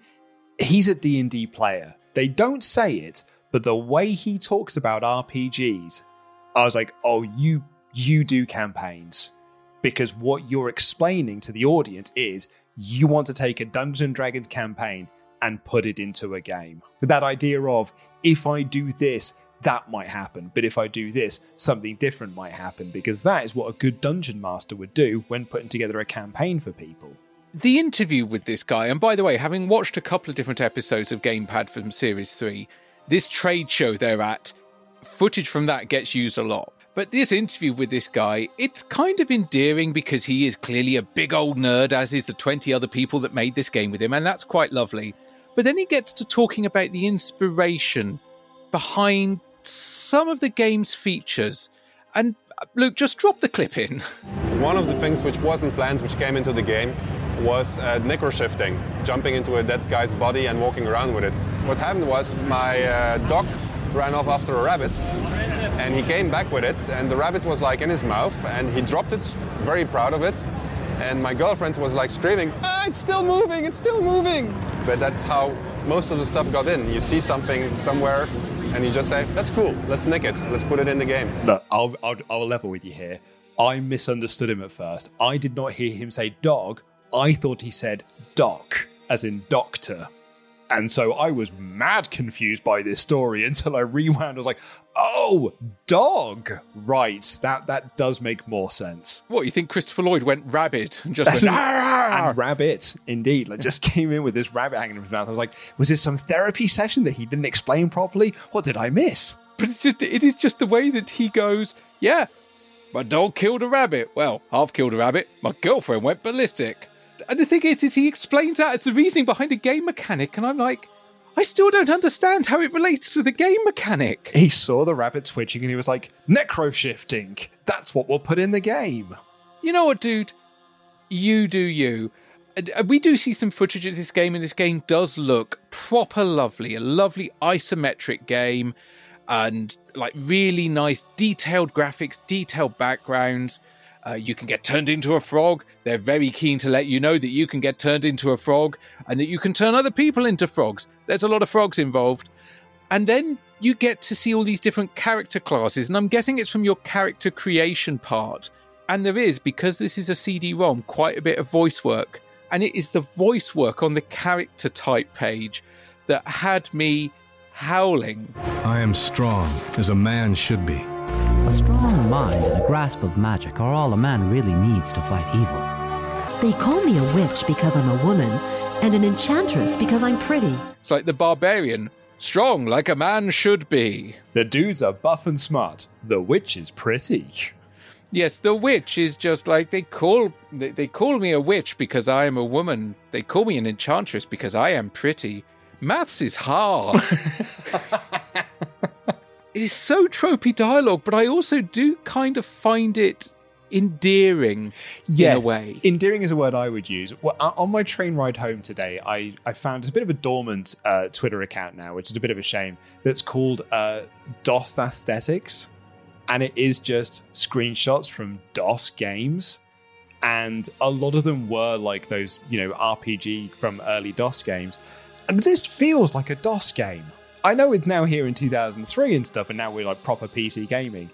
he's a D and D player. They don't say it, but the way he talks about RPGs, I was like, "Oh, you you do campaigns." Because what you're explaining to the audience is you want to take a Dungeons and Dragons campaign and put it into a game. That idea of if I do this, that might happen. But if I do this, something different might happen because that is what a good dungeon master would do when putting together a campaign for people. The interview with this guy, and by the way, having watched a couple of different episodes of Gamepad from Series 3, this trade show they're at, footage from that gets used a lot. But this interview with this guy, it's kind of endearing because he is clearly a big old nerd, as is the 20 other people that made this game with him, and that's quite lovely. But then he gets to talking about the inspiration behind some of the game's features. And Luke, just drop the clip in. One of the things which wasn't planned, which came into the game, was uh, necroshifting, jumping into a dead guy's body and walking around with it. What happened was my uh, dog ran off after a rabbit and he came back with it and the rabbit was like in his mouth and he dropped it, very proud of it. And my girlfriend was like screaming, ah, it's still moving, it's still moving. But that's how most of the stuff got in. You see something somewhere and you just say, "That's cool. Let's nick it. Let's put it in the game." Look, I'll, I'll, I'll level with you here. I misunderstood him at first. I did not hear him say dog. I thought he said doc, as in doctor. And so I was mad confused by this story until I rewound. I was like, "Oh, dog! Right, that that does make more sense." What you think? Christopher Lloyd went rabbit and just went, and rabbit, indeed, like just came in with this rabbit hanging in his mouth. I was like, "Was this some therapy session that he didn't explain properly? What did I miss?" But it's just it is just the way that he goes. Yeah, my dog killed a rabbit. Well, half killed a rabbit. My girlfriend went ballistic. And the thing is, is he explains that as the reasoning behind a game mechanic, and I'm like, I still don't understand how it relates to the game mechanic. He saw the rabbit twitching and he was like, necro shifting. That's what we'll put in the game. You know what, dude? You do you. Uh, We do see some footage of this game, and this game does look proper lovely. A lovely isometric game, and like really nice, detailed graphics, detailed backgrounds. Uh, you can get turned into a frog. They're very keen to let you know that you can get turned into a frog and that you can turn other people into frogs. There's a lot of frogs involved. And then you get to see all these different character classes, and I'm guessing it's from your character creation part. And there is, because this is a CD ROM, quite a bit of voice work. And it is the voice work on the character type page that had me howling. I am strong, as a man should be. Strong mind and a grasp of magic are all a man really needs to fight evil. They call me a witch because I'm a woman, and an enchantress because I'm pretty. It's like the barbarian, strong like a man should be. The dudes are buff and smart. The witch is pretty. Yes, the witch is just like they call they, they call me a witch because I am a woman. They call me an enchantress because I am pretty. Maths is hard. it is so tropey dialogue, but I also do kind of find it endearing yes, in a way. Endearing is a word I would use. Well, uh, on my train ride home today, I, I found it's a bit of a dormant uh, Twitter account now, which is a bit of a shame, that's called uh, DOS Aesthetics. And it is just screenshots from DOS games. And a lot of them were like those, you know, RPG from early DOS games. And this feels like a DOS game. I know it's now here in 2003 and stuff, and now we're like proper PC gaming.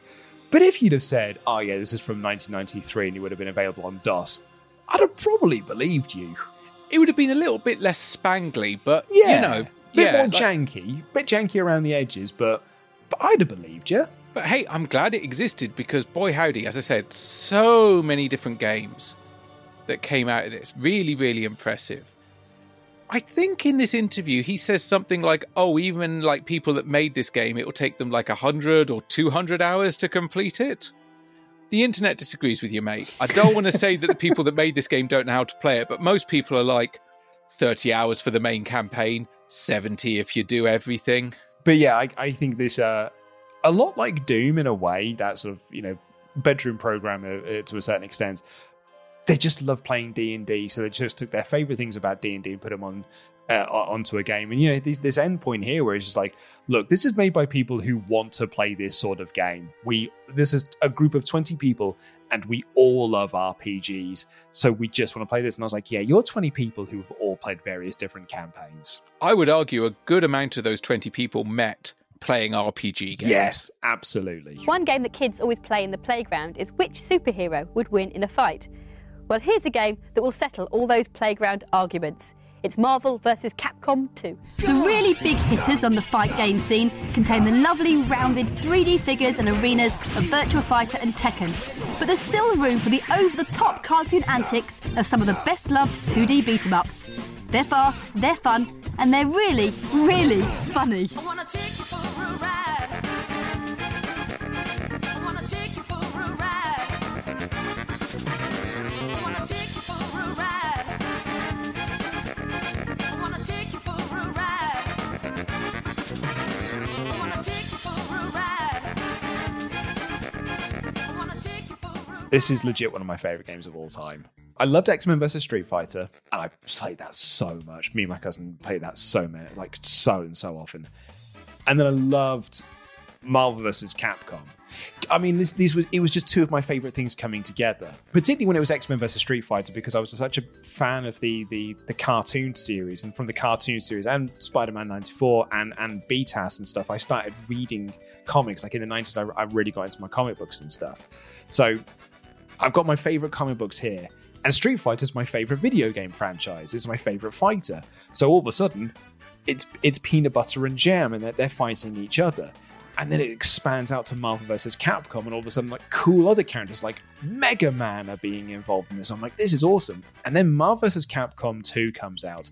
But if you'd have said, oh yeah, this is from 1993 and it would have been available on DOS, I'd have probably believed you. It would have been a little bit less spangly, but Yeah. you know, bit yeah, more like- janky, bit janky around the edges, but, but I'd have believed you. But hey, I'm glad it existed because boy howdy, as I said, so many different games that came out of this. Really, really impressive. I think in this interview he says something like, "Oh, even like people that made this game, it will take them like 100 or 200 hours to complete it." The internet disagrees with you, mate. I don't want to say that the people that made this game don't know how to play it, but most people are like 30 hours for the main campaign, 70 if you do everything. But yeah, I, I think this uh, a lot like Doom in a way. That sort of you know bedroom programmer uh, to a certain extent. They just love playing D and D, so they just took their favorite things about D and D and put them on uh, onto a game. And you know, this, this end point here where it's just like, look, this is made by people who want to play this sort of game. We this is a group of twenty people, and we all love RPGs, so we just want to play this. And I was like, yeah, you're twenty people who have all played various different campaigns. I would argue a good amount of those 20 people met playing RPG games. Yes, absolutely. One game that kids always play in the playground is which superhero would win in a fight. Well, here's a game that will settle all those playground arguments. It's Marvel vs. Capcom 2. The really big hitters on the fight game scene contain the lovely rounded 3D figures and arenas of Virtua Fighter and Tekken. But there's still room for the over-the-top cartoon antics of some of the best-loved 2D beat-em-ups. They're fast, they're fun, and they're really, really funny. This is legit one of my favorite games of all time. I loved X Men vs Street Fighter, and I played that so much. Me and my cousin played that so many, like so and so often. And then I loved Marvel vs Capcom. I mean, this these was it was just two of my favorite things coming together. Particularly when it was X Men vs Street Fighter, because I was such a fan of the the the cartoon series, and from the cartoon series and Spider Man '94 and and BTAS and stuff, I started reading comics. Like in the '90s, I, I really got into my comic books and stuff. So I've got my favorite comic books here. And Street Fighter is my favorite video game franchise. It's my favorite fighter. So all of a sudden, it's it's peanut butter and jam, and they're, they're fighting each other. And then it expands out to Marvel versus Capcom, and all of a sudden, like cool other characters like Mega Man are being involved in this. I'm like, this is awesome. And then Marvel vs. Capcom 2 comes out,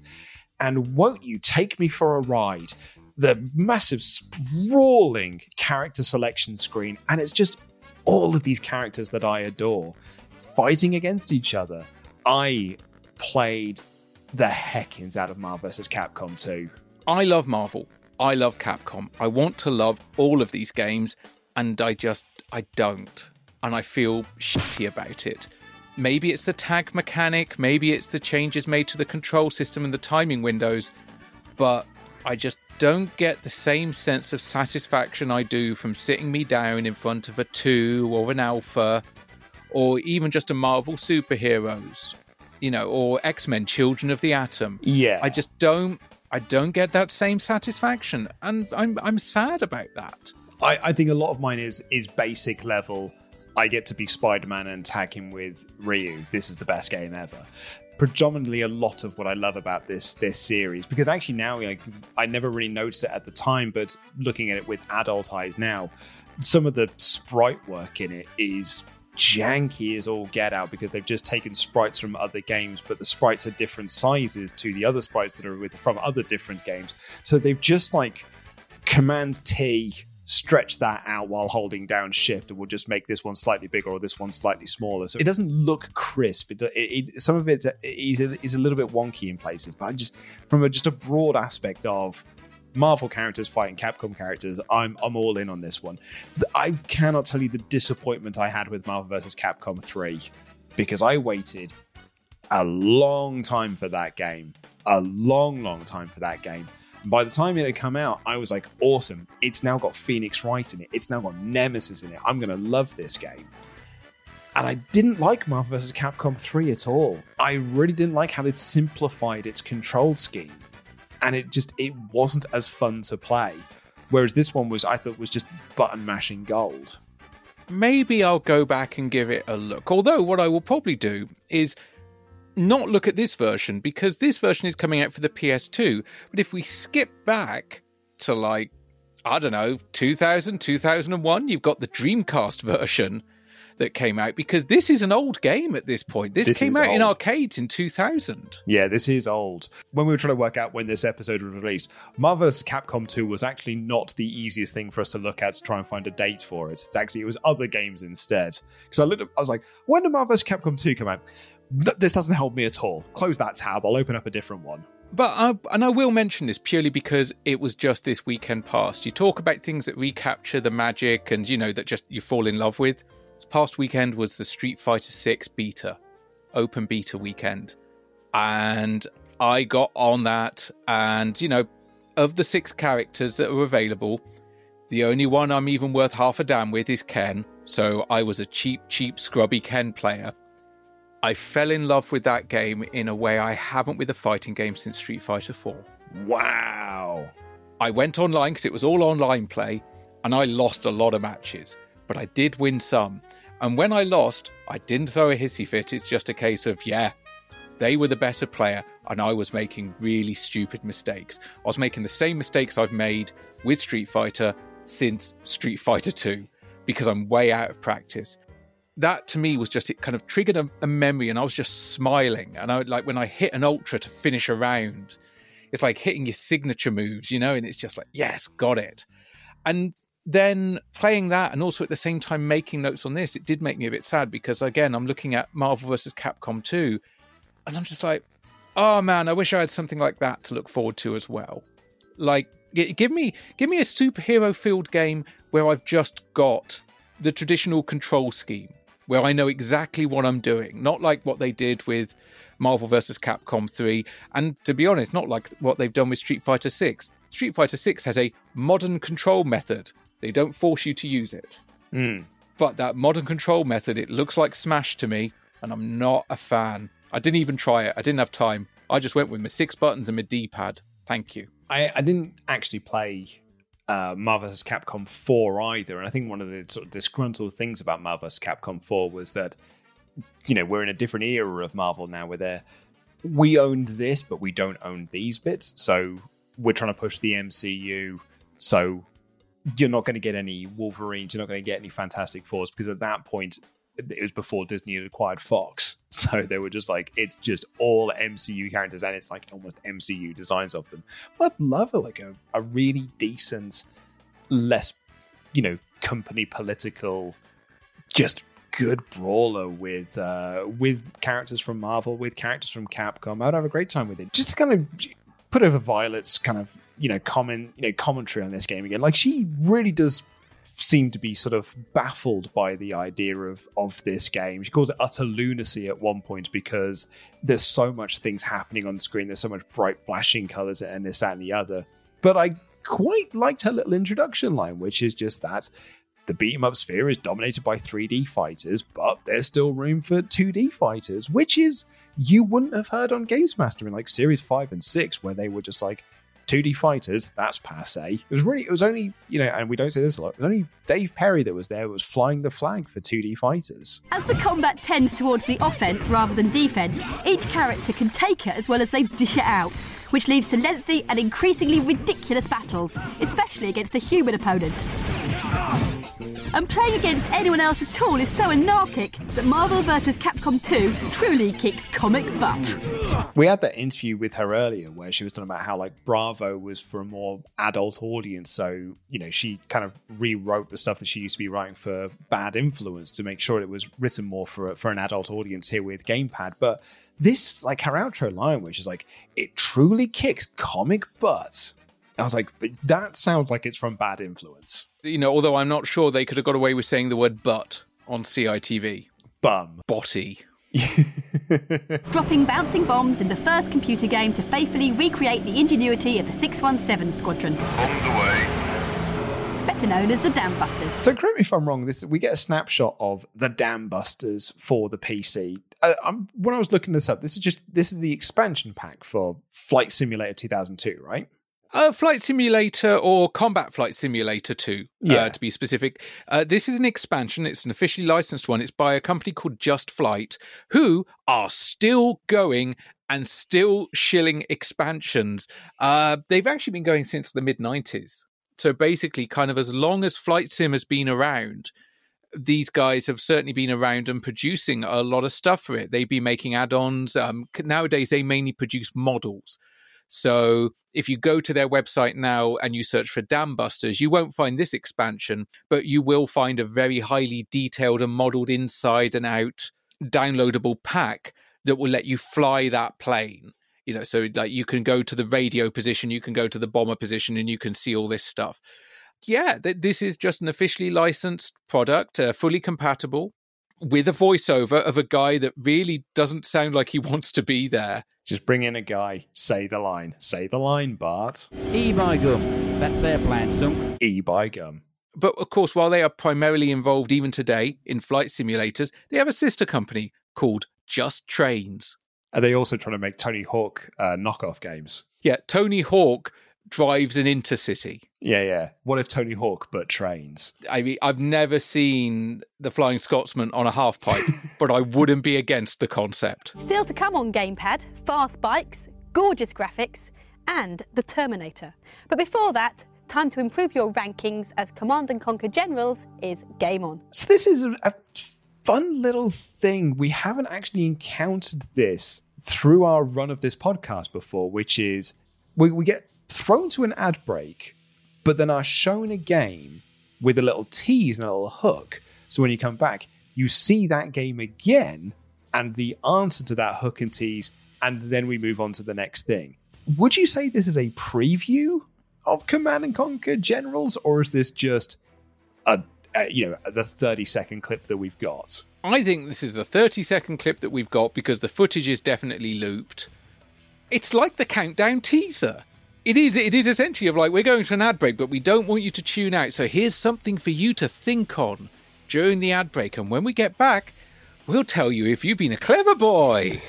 and won't you take me for a ride? The massive, sprawling character selection screen, and it's just all of these characters that I adore fighting against each other. I played the heckins out of Marvel vs. Capcom 2. I love Marvel. I love Capcom. I want to love all of these games, and I just I don't, and I feel shitty about it. Maybe it's the tag mechanic, maybe it's the changes made to the control system and the timing windows, but I just don't get the same sense of satisfaction I do from sitting me down in front of a 2 or an alpha or even just a Marvel superheroes, you know, or X-Men Children of the Atom. Yeah. I just don't I don't get that same satisfaction and I'm I'm sad about that. I, I think a lot of mine is is basic level. I get to be Spider Man and tag him with Ryu. This is the best game ever. Predominantly, a lot of what I love about this this series, because actually now like, I never really noticed it at the time, but looking at it with adult eyes now, some of the sprite work in it is janky as all get out because they've just taken sprites from other games, but the sprites are different sizes to the other sprites that are with from other different games. So they've just like Command T stretch that out while holding down shift and we'll just make this one slightly bigger or this one slightly smaller. So it doesn't look crisp. It, it, it some of it is, is a little bit wonky in places but I just from a, just a broad aspect of Marvel characters fighting Capcom characters I'm I'm all in on this one. I cannot tell you the disappointment I had with Marvel vs Capcom 3 because I waited a long time for that game. A long long time for that game by the time it had come out, I was like, awesome. It's now got Phoenix Wright in it. It's now got Nemesis in it. I'm going to love this game. And I didn't like Marvel vs. Capcom 3 at all. I really didn't like how it simplified its control scheme. And it just it wasn't as fun to play. Whereas this one was I thought was just button mashing gold. Maybe I'll go back and give it a look. Although what I will probably do is not look at this version because this version is coming out for the PS2. But if we skip back to like, I don't know, 2000, 2001, you've got the Dreamcast version that came out because this is an old game at this point. This, This came out in arcades in 2000. Yeah, this is old. When we were trying to work out when this episode was released, Marvel vs. Capcom 2 was actually not the easiest thing for us to look at to try and find a date for it. It's actually it was other games instead. Because I looked, I was like, when did Marvel vs. Capcom 2 come out? Th- this doesn't help me at all. Close that tab. I'll open up a different one. But I, and I will mention this purely because it was just this weekend past. You talk about things that recapture the magic and you know that just you fall in love with. This past weekend was the Street Fighter 6 beta, open beta weekend. And I got on that, and you know, of the six characters that were available, the only one I'm even worth half a damn with is Ken. So I was a cheap, cheap, scrubby Ken player. I fell in love with that game in a way I haven't with a fighting game since Street Fighter 4. Wow. I went online because it was all online play, and I lost a lot of matches, but I did win some. And when I lost, I didn't throw a hissy fit. It's just a case of, yeah, they were the better player, and I was making really stupid mistakes. I was making the same mistakes I've made with Street Fighter since Street Fighter 2 because I'm way out of practice. That to me was just, it kind of triggered a, a memory, and I was just smiling. And I like when I hit an ultra to finish a round, it's like hitting your signature moves, you know, and it's just like, yes, got it. And then playing that and also at the same time making notes on this, it did make me a bit sad because again, I'm looking at Marvel vs. Capcom 2 and I'm just like, oh man, I wish I had something like that to look forward to as well. Like, give me give me a superhero filled game where I've just got the traditional control scheme, where I know exactly what I'm doing, not like what they did with Marvel vs. Capcom 3, and to be honest, not like what they've done with Street Fighter 6. Street Fighter 6 has a modern control method. They don't force you to use it. Mm. But that modern control method, it looks like Smash to me, and I'm not a fan. I didn't even try it. I didn't have time. I just went with my six buttons and my D pad. Thank you. I, I didn't actually play uh, Marvel vs. Capcom 4 either. And I think one of the sort of disgruntled things about Marvel vs. Capcom 4 was that, you know, we're in a different era of Marvel now where they're, we owned this, but we don't own these bits. So we're trying to push the MCU. So you're not going to get any Wolverines, you're not going to get any Fantastic Fours because at that point, it was before Disney had acquired Fox. So they were just like, it's just all MCU characters and it's like almost MCU designs of them. But I'd love a, like a, a really decent, less, you know, company political, just good brawler with uh, with characters from Marvel, with characters from Capcom. I'd have a great time with it. Just to kind of put over Violet's kind of you know comment you know commentary on this game again. Like she really does seem to be sort of baffled by the idea of of this game. She calls it utter lunacy at one point because there's so much things happening on the screen. There's so much bright flashing colors and this that, and the other. But I quite liked her little introduction line, which is just that the beat 'em up sphere is dominated by 3D fighters, but there's still room for 2D fighters, which is you wouldn't have heard on GamesMaster in like Series 5 and 6, where they were just like, 2D fighters, that's passe. It was really, it was only, you know, and we don't say this a lot, it was only Dave Perry that was there, was flying the flag for 2D fighters. As the combat tends towards the offense rather than defense, each character can take it as well as they dish it out, which leads to lengthy and increasingly ridiculous battles, especially against a human opponent. And playing against anyone else at all is so anarchic that Marvel vs. Capcom 2 truly kicks comic butt. We had that interview with her earlier where she was talking about how like Bravo was for a more adult audience. So, you know, she kind of rewrote the stuff that she used to be writing for Bad Influence to make sure it was written more for for an adult audience here with Gamepad. But this, like her outro line, which is like, it truly kicks comic butt. I was like, that sounds like it's from Bad Influence. You know, although I'm not sure they could have got away with saying the word butt on CITV. Bum. Botty. Dropping bouncing bombs in the first computer game to faithfully recreate the ingenuity of the 617 Squadron. On the way. Better known as the Dam Busters. So correct me if I'm wrong. This we get a snapshot of the Dam Busters for the PC. Uh, I'm, when I was looking this up, this is just this is the expansion pack for Flight Simulator 2002, right? Uh, Flight Simulator or Combat Flight Simulator 2, Yeah. uh, to be specific. Uh, this is an expansion. It's an officially licensed one. It's by a company called Just Flight, who are still going and still shilling expansions. Uh, they've actually been going since the mid 90s. So basically, kind of as long as Flight Sim has been around, these guys have certainly been around and producing a lot of stuff for it. They've been making add ons. Um, nowadays, they mainly produce models. So if you go to their website now and you search for Dam Busters, you won't find this expansion, but you will find a very highly detailed and modeled inside and out downloadable pack that will let you fly that plane. You know, so like you can go to the radio position, you can go to the bomber position, and you can see all this stuff. yeah, th- this is just an officially licensed product, uh, fully compatible, with a voiceover of a guy that really doesn't sound like he wants to be there. Just bring in a guy, say the line. Say the line, Bart. E by gum. That's their plan, son. E by gum. But of course, while they are primarily involved even today in flight simulators, they have a sister company called Just Trains. Are they also trying to make Tony Hawk uh, knockoff games? Yeah, Tony Hawk drives an intercity. Yeah, yeah. What if Tony Hawk but trains? I mean, I've never seen the Flying Scotsman on a half pipe, but I wouldn't be against the concept. Still to come on Gamepad, fast bikes, gorgeous graphics, and the Terminator. But before that, time to improve your rankings as Command and Conquer Generals is game on. So this is a, a fun little thing. We haven't actually encountered this through our run of this podcast before, which is we, we get thrown to an ad break, but then are shown a game with a little tease and a little hook. So when you come back, you see that game again and the answer to that hook and tease, and then we move on to the next thing. Would you say this is a preview of Command and Conquer Generals, or is this just a, you know the thirty second clip that we've got? I think this is the 30 second clip that we've got because the footage is definitely looped. It's like the countdown teaser. It is it is essentially of like we're going to an ad break, but we don't want you to tune out. So here's something for you to think on during the ad break, and when we get back, we'll tell you if you've been a clever boy.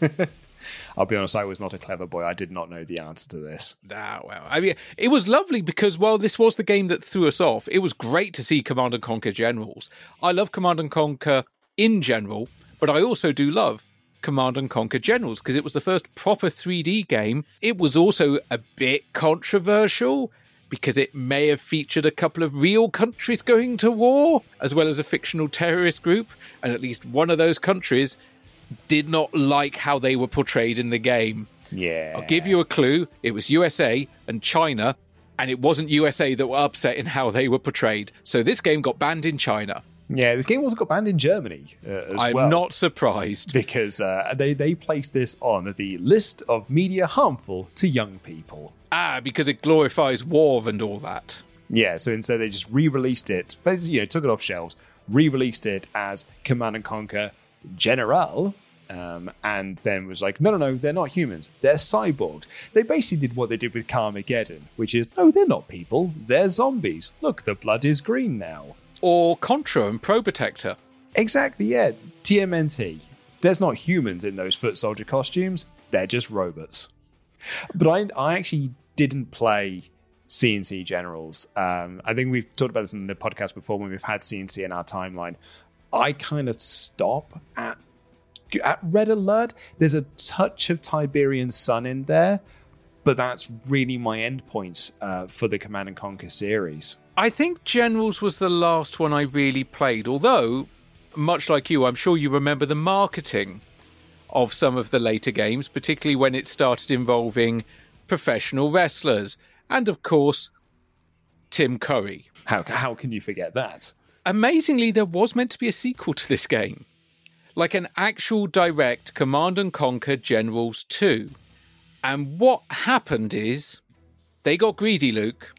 I'll be honest, I was not a clever boy. I did not know the answer to this. Ah, well, I mean, it was lovely because while this was the game that threw us off, it was great to see Command and Conquer Generals. I love Command and Conquer in general, but I also do love Command and Conquer Generals because it was the first proper 3D game. It was also a bit controversial because it may have featured a couple of real countries going to war, as well as a fictional terrorist group, and at least one of those countries did not like how they were portrayed in the game. Yeah. I'll give you a clue. It was USA and China, and it wasn't USA that were upset in how they were portrayed. So this game got banned in China. Yeah, this game also got banned in Germany uh, as I'm well. not surprised. because uh, they they placed this on the list of media harmful to young people. Ah, because it glorifies war and all that. Yeah, so instead they just re-released it. Basically, you know, took it off shelves, re-released it as Command and Conquer General, um, and then was like, no, no, no, they're not humans. They're cyborgs. They basically did what they did with Carmageddon, which is, no, they're not people. They're zombies. Look, the blood is green now. Or Contra and Probotector. Exactly, yeah. TMNT. There's not humans in those foot soldier costumes. They're just robots. But I, I actually didn't play CNC Generals. Um, I think we've talked about this in the podcast before when we've had CNC in our timeline. I kind of stop at at Red Alert. There's a touch of Tiberian Sun in there, but that's really my endpoint uh, for the Command and Conquer series. I think Generals was the last one I really played, although, much like you, I'm sure you remember the marketing of some of the later games, particularly when it started involving professional wrestlers and, of course, Tim Curry. How, how can you forget that? Amazingly, there was meant to be a sequel to this game. Like an actual direct Command and Conquer Generals 2. And what happened is they got greedy, Luke.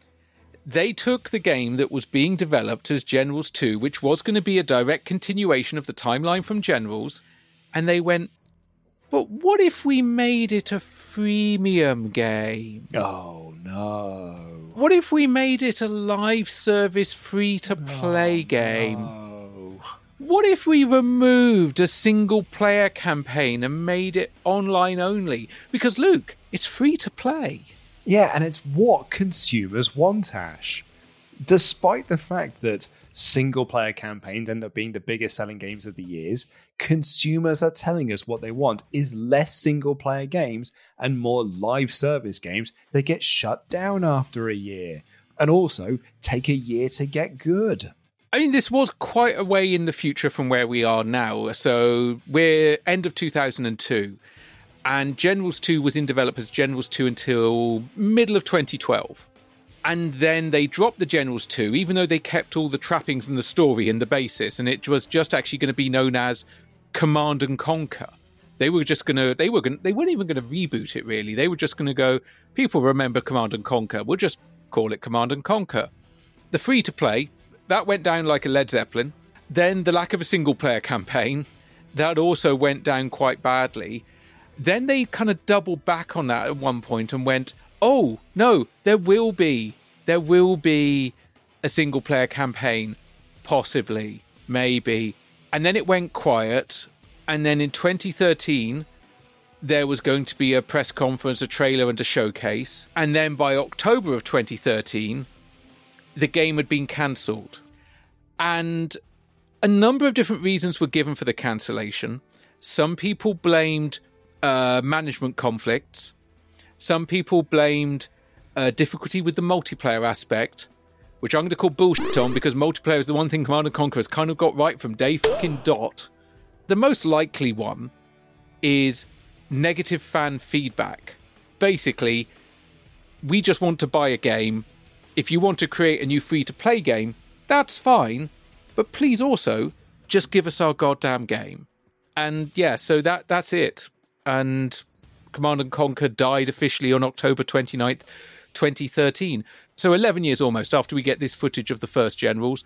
They took the game that was being developed as Generals 2, which was going to be a direct continuation of the timeline from Generals, and they went, but what if we made it a freemium game? Oh no. What if we made it a live service free to play oh, game? No. What if we removed a single player campaign and made it online only? Because, Luke, it's free to play. Yeah, and it's what consumers want, Ash. Despite the fact that single player campaigns end up being the biggest selling games of the years, consumers are telling us what they want is less single player games and more live service games that get shut down after a year and also take a year to get good. I mean, this was quite a way in the future from where we are now. So we're end of 2002, and Generals 2 was in develop as Generals 2 until middle of 2012. And then they dropped the Generals 2, even though they kept all the trappings and the story and the basis, and it was just actually going to be known as Command and Conquer. They were just going to, they were going, they weren't even going to reboot it really. They were just going to go, people remember Command and Conquer. We'll just call it Command and Conquer. the free to play, that went down like a Led Zeppelin. Then the lack of a single player campaign, that also went down quite badly. Then they kind of doubled back on that at one point and went, oh, no, there will be, there will be a single player campaign, possibly, maybe. And then it went quiet. And then in 2013, there was going to be a press conference, a trailer, and a showcase. And then by October of 2013, the game had been cancelled. And a number of different reasons were given for the cancellation. Some people blamed uh, management conflicts. Some people blamed uh, difficulty with the multiplayer aspect, which I'm going to call bullshit on because multiplayer is the one thing Command and Conquer has kind of got right from day fucking dot. The most likely one is negative fan feedback. Basically, we just want to buy a game. If you want to create a new free to play game, that's fine, but please also just give us our goddamn game. And yeah, so that that's it. And Command and Conquer died officially on October 29th, 2013. So 11 years almost after we get this footage of the first Generals,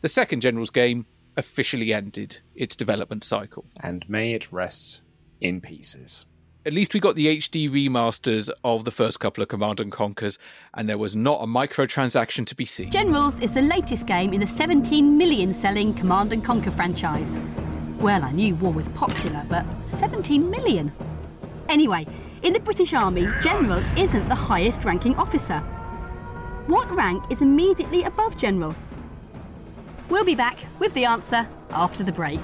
the second Generals game officially ended its development cycle. And may it rest in pieces. At least we got the HD remasters of the first couple of Command and Conquers, and there was not a microtransaction to be seen. Generals is the latest game in the 17 million selling Command and Conquer franchise. Well, I knew war was popular, but 17 million? Anyway, in the British Army, General isn't the highest ranking officer. What rank is immediately above General? We'll be back with the answer after the break.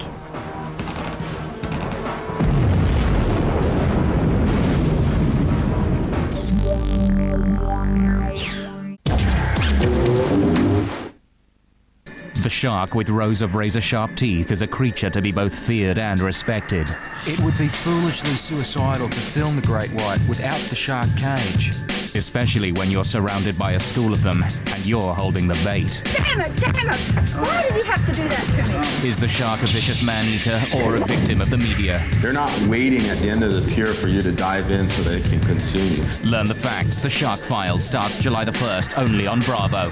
The shark with rows of razor sharp teeth is a creature to be both feared and respected. It would be foolishly suicidal to film the great white without the shark cage. Especially when you're surrounded by a school of them and you're holding the bait. Damn it, damn it! Why did you have to do that to me? Is the shark a vicious man eater or a victim of the media? They're not waiting at the end of the pier for you to dive in so they can consume you. Learn the facts. The Shark File starts July the 1st only on Bravo.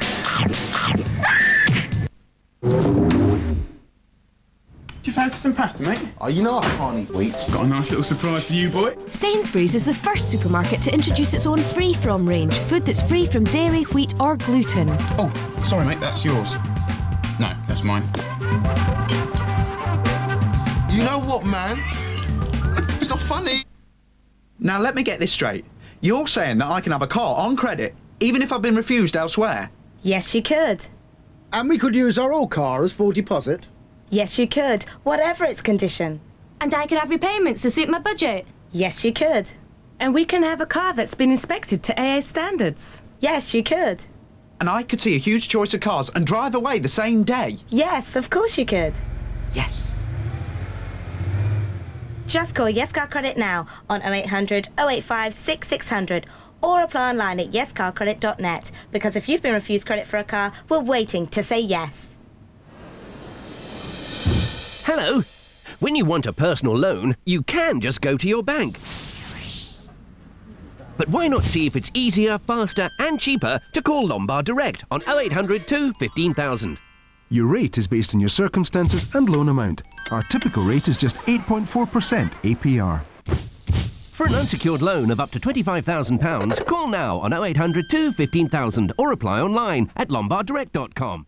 Do you fancy some pasta, mate? Oh, you know I can't eat wheat. Got a nice little surprise for you, boy. Sainsbury's is the first supermarket to introduce its own free from range. Food that's free from dairy, wheat, or gluten. Oh, sorry, mate, that's yours. No, that's mine. You know what, man? It's not funny. Now, let me get this straight. You're saying that I can have a car on credit, even if I've been refused elsewhere? Yes, you could. And we could use our old car as full deposit? Yes, you could, whatever its condition. And I could have repayments to suit my budget? Yes, you could. And we can have a car that's been inspected to AA standards. Yes, you could. And I could see a huge choice of cars and drive away the same day? Yes, of course you could. Yes. Just call Yes Car Credit now on 0800 085 6600 or apply online at yescarcredit.net because if you've been refused credit for a car, we're waiting to say yes. Hello. When you want a personal loan, you can just go to your bank. But why not see if it's easier, faster, and cheaper to call Lombard Direct on 0800 2 15000? Your rate is based on your circumstances and loan amount. Our typical rate is just 8.4% APR. For an unsecured loan of up to £25,000, call now on 0800 2 15000 or apply online at lombarddirect.com.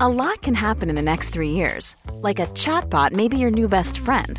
A lot can happen in the next three years. Like a chatbot may be your new best friend.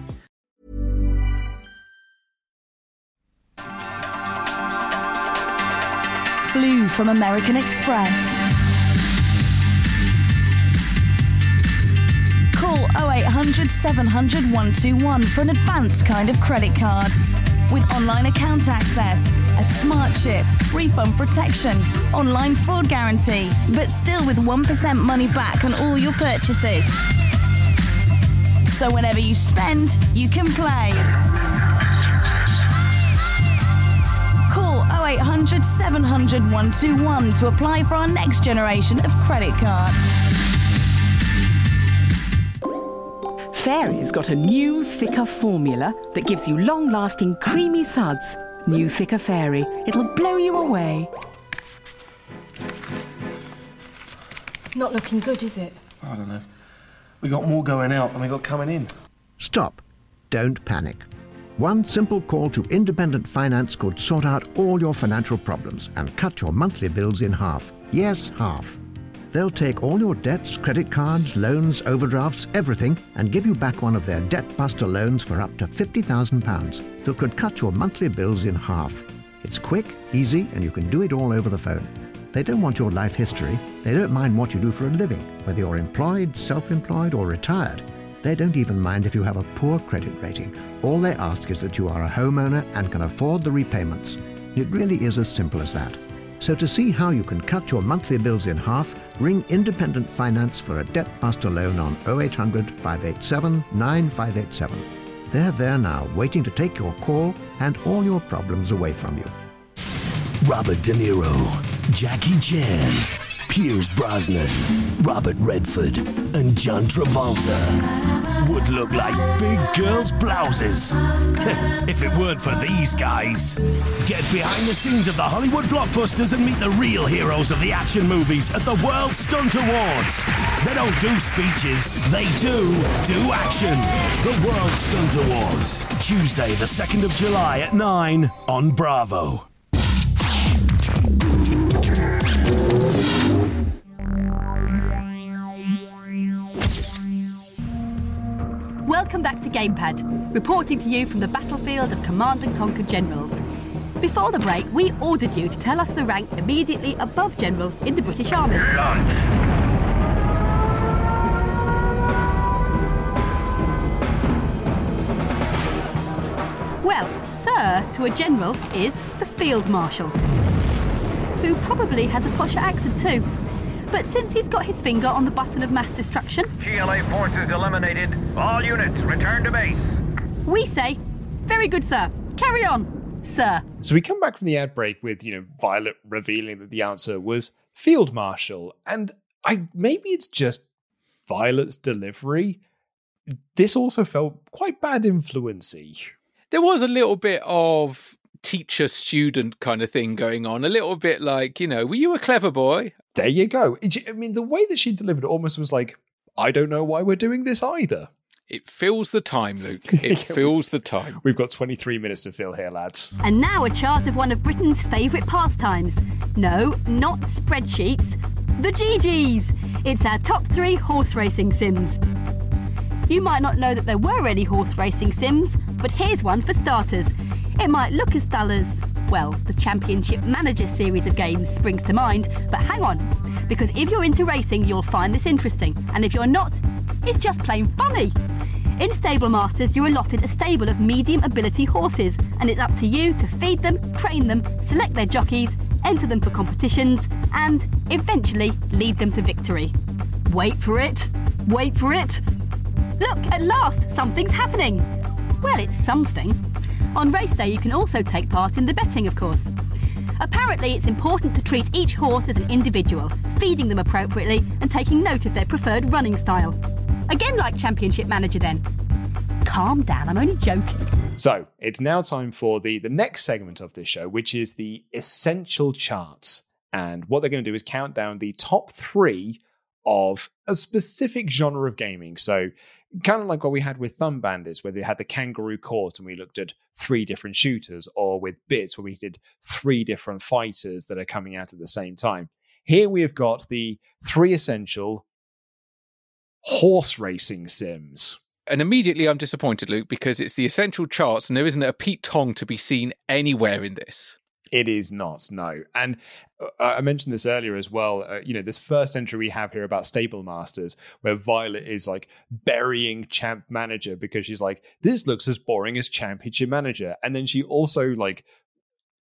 Blue from American Express. Call 0800 700 121 for an advanced kind of credit card. With online account access, a smart chip, refund protection, online fraud guarantee, but still with 1% money back on all your purchases. So whenever you spend, you can play. 0800 700 121 to apply for our next generation of credit card. Fairy's got a new, thicker formula that gives you long lasting, creamy suds. New, thicker Fairy. It'll blow you away. Not looking good, is it? I don't know. We got more going out than we got coming in. Stop. Don't panic. One simple call to independent finance could sort out all your financial problems and cut your monthly bills in half. Yes, half. They'll take all your debts, credit cards, loans, overdrafts, everything, and give you back one of their debt buster loans for up to £50,000 that could cut your monthly bills in half. It's quick, easy, and you can do it all over the phone. They don't want your life history. They don't mind what you do for a living, whether you're employed, self employed, or retired. They don't even mind if you have a poor credit rating. All they ask is that you are a homeowner and can afford the repayments. It really is as simple as that. So to see how you can cut your monthly bills in half, ring Independent Finance for a debt buster loan on 0800 587 9587. They're there now, waiting to take your call and all your problems away from you. Robert De Niro, Jackie Chan, Pierce Brosnan, Robert Redford, and John Travolta would look like big girls' blouses if it weren't for these guys. Get behind the scenes of the Hollywood blockbusters and meet the real heroes of the action movies at the World Stunt Awards. They don't do speeches, they do do action. The World Stunt Awards, Tuesday, the 2nd of July at 9 on Bravo. Welcome back to Gamepad, reporting to you from the battlefield of Command and Conquer Generals. Before the break, we ordered you to tell us the rank immediately above General in the British Army. Well, Sir to a General is the Field Marshal, who probably has a posh accent too. But since he's got his finger on the button of mass destruction, GLA forces eliminated. All units return to base. we say, very good, sir. Carry on, sir. So we come back from the ad break with, you know, Violet revealing that the answer was Field Marshal. And I maybe it's just Violet's delivery. This also felt quite bad influency. There was a little bit of teacher student kind of thing going on. A little bit like, you know, were you a clever boy? There you go. I mean, the way that she delivered it almost was like, I don't know why we're doing this either. It fills the time, Luke. It fills the time. We've got 23 minutes to fill here, lads. And now a chart of one of Britain's favourite pastimes. No, not spreadsheets. The GGs. It's our top three horse racing sims. You might not know that there were any horse racing sims, but here's one for starters. It might look as dull as, well, the Championship Manager series of games springs to mind, but hang on, because if you're into racing, you'll find this interesting, and if you're not, it's just plain funny. In Stable Masters, you're allotted a stable of medium ability horses, and it's up to you to feed them, train them, select their jockeys, enter them for competitions, and eventually lead them to victory. Wait for it. Wait for it. Look, at last, something's happening. Well, it's something. On race day, you can also take part in the betting, of course. Apparently, it's important to treat each horse as an individual, feeding them appropriately and taking note of their preferred running style. Again, like Championship Manager, then. Calm down, I'm only joking. So it's now time for the the next segment of this show, which is the essential charts. And what they're going to do is count down the top three of a specific genre of gaming. So kind of like what we had with Thumb Bandits, where they had the Kangaroo Court and we looked at three different shooters, or with Bits, where we did three different fighters that are coming out at the same time. Here we have got the three essential horse racing sims. And immediately I'm disappointed, Luke, because it's the essential charts and there isn't a Pete Tong to be seen anywhere in this. It is not, no. And uh, I mentioned this earlier as well. Uh, you know, this first entry we have here about Stable Masters, where Violet is like burying Champ Manager because she's like, this looks as boring as Championship Manager. And then she also like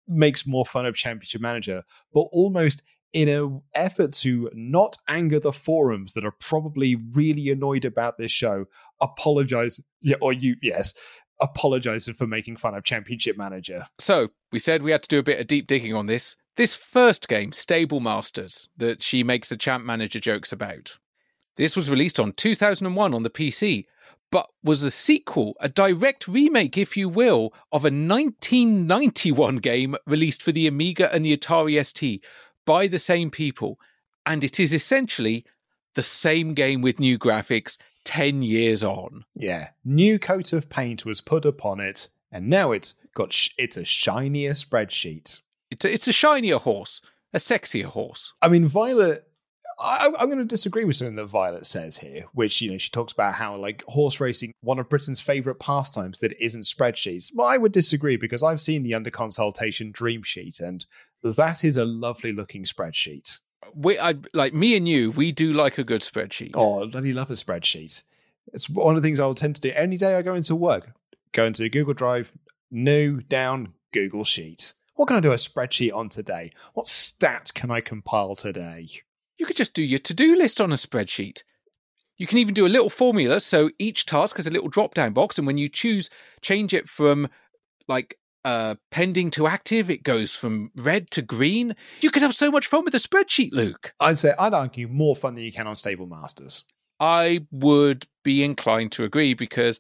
makes more fun of Championship Manager, but almost in an effort to not anger the forums that are probably really annoyed about this show, apologize. Yeah, or you, yes, apologizing for making fun of Championship Manager. So, we said we had to do a bit of deep digging on this. This first game, Stable Masters, that she makes the Champ Manager jokes about. This was released on 2001 on the PC, but was a sequel, a direct remake, if you will, of a 1991 game released for the Amiga and the Atari ST by the same people. And it is essentially the same game with new graphics 10 years on. Yeah. New coat of paint was put upon it, and now it's got sh- it's a shinier spreadsheet. It's a, it's a shinier horse, a sexier horse. I mean, Violet. I, I'm going to disagree with something that Violet says here, which you know she talks about how like horse racing, one of Britain's favorite pastimes, that isn't spreadsheets. Well, I would disagree because I've seen the Under Consoletation dream sheet, and that is a lovely looking spreadsheet. We, I, like me and you, we do like a good spreadsheet. Oh, I bloody love a spreadsheet. It's one of the things I will tend to do any day I go into work. Go into Google Drive, new, down, Google Sheets. What can I do a spreadsheet on today? What stat can I compile today? You could just do your to do list on a spreadsheet. You can even do a little formula. So each task has a little drop down box. And when you choose, change it from like uh, pending to active, it goes from red to green. You could have so much fun with a spreadsheet, Luke. I'd say, I'd argue, more fun than you can on Stable Masters. I would be inclined to agree because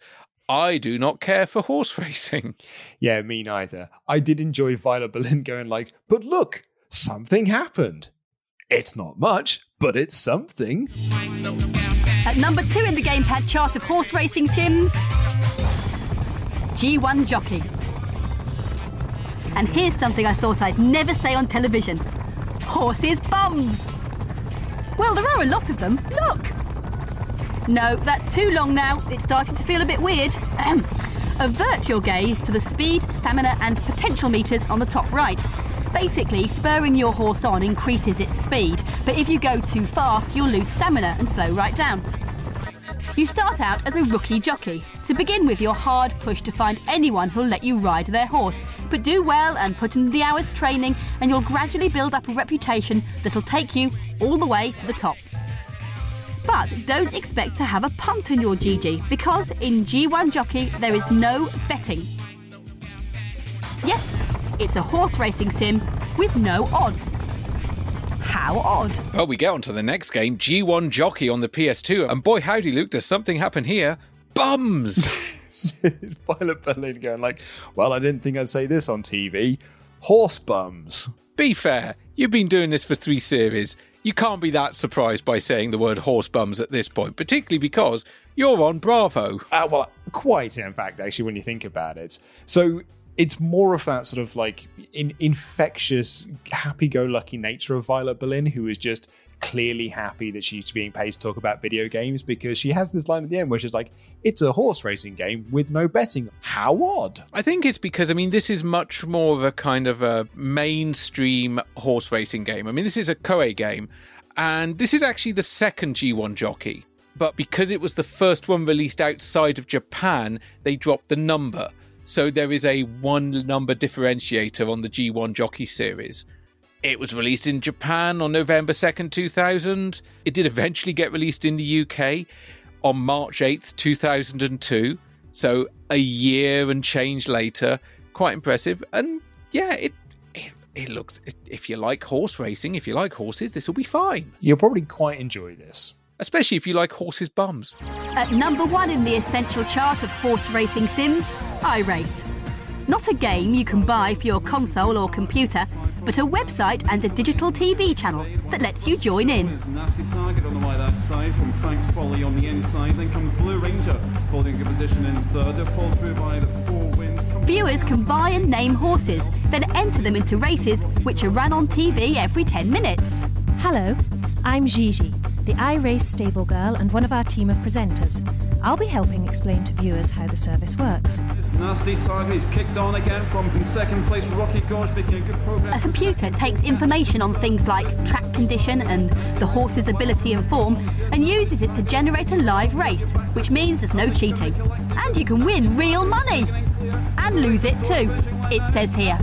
I do not care for horse racing. Yeah, me neither. I did enjoy Violet Berlin going like, but look, something happened. It's not much, but it's something. At number two in the gamepad chart of horse racing sims, G1 Jockey. And here's something I thought I'd never say on television. Horses' bums. Well, there are a lot of them. Look. No, that's too long now. It's starting to feel a bit weird. Avert your gaze to the speed, stamina and potential meters on the top right. Basically, spurring your horse on increases its speed, but if you go too fast, you'll lose stamina and slow right down. You start out as a rookie jockey. To begin with, you're hard pushed to find anyone who'll let you ride their horse. But do well and put in the hours training, and you'll gradually build up a reputation that'll take you all the way to the top. But don't expect to have a punt in your GG, because in G1 Jockey there is no betting. Yes, it's a horse racing sim with no odds. How odd. Well, we get on to the next game, G1 Jockey on the PS2, and boy howdy, Luke, does something happen here. Bums! Violet Berlin going like, well, I didn't think I'd say this on TV. Horse bums. Be fair, you've been doing this for three series. You can't be that surprised by saying the word horse bums at this point, particularly because you're on Bravo. Uh, well, quite in fact, actually, when you think about it. So it's more of that sort of like in, infectious, happy-go-lucky nature of Violet Berlin, who is just clearly happy that she's being paid to talk about video games because she has this line at the end where she's like, "It's a horse racing game with no betting. How odd!" I think it's because I mean this is much more of a kind of a mainstream horse racing game. I mean this is a Koei game, and this is actually the second G1 jockey. But because it was the first one released outside of Japan, they dropped the number. So there is a one number differentiator on the G1 Jockey series. It was released in Japan on November 2nd, 2000. It did eventually get released in the UK on March 8th, 2002. So a year and change later, quite impressive. And yeah, it it, it looks. If you like horse racing, if you like horses, this will be fine. You'll probably quite enjoy this. Especially if you like horses' bums. At number one in the essential chart of horse racing sims, iRace. Not a game you can buy for your console or computer, but a website and a digital TV channel that lets you join in. Nasty target on the right outside from Frank's Folly on the inside. Then comes Blue Ranger holding a position in third. They're pulled through by the four wins. Viewers can buy and name horses, then enter them into races which are run on TV every 10 minutes. Hello, I'm Gigi, the iRace stable girl and one of our team of presenters. I'll be helping explain to viewers how the service works. This nasty target is kicked on again from in second place Rocky Gorge making a good progress. A computer takes information on things like track condition and the horse's ability and form and uses it to generate a live race, which means there's no cheating. And you can win real money. And lose it too, it says here,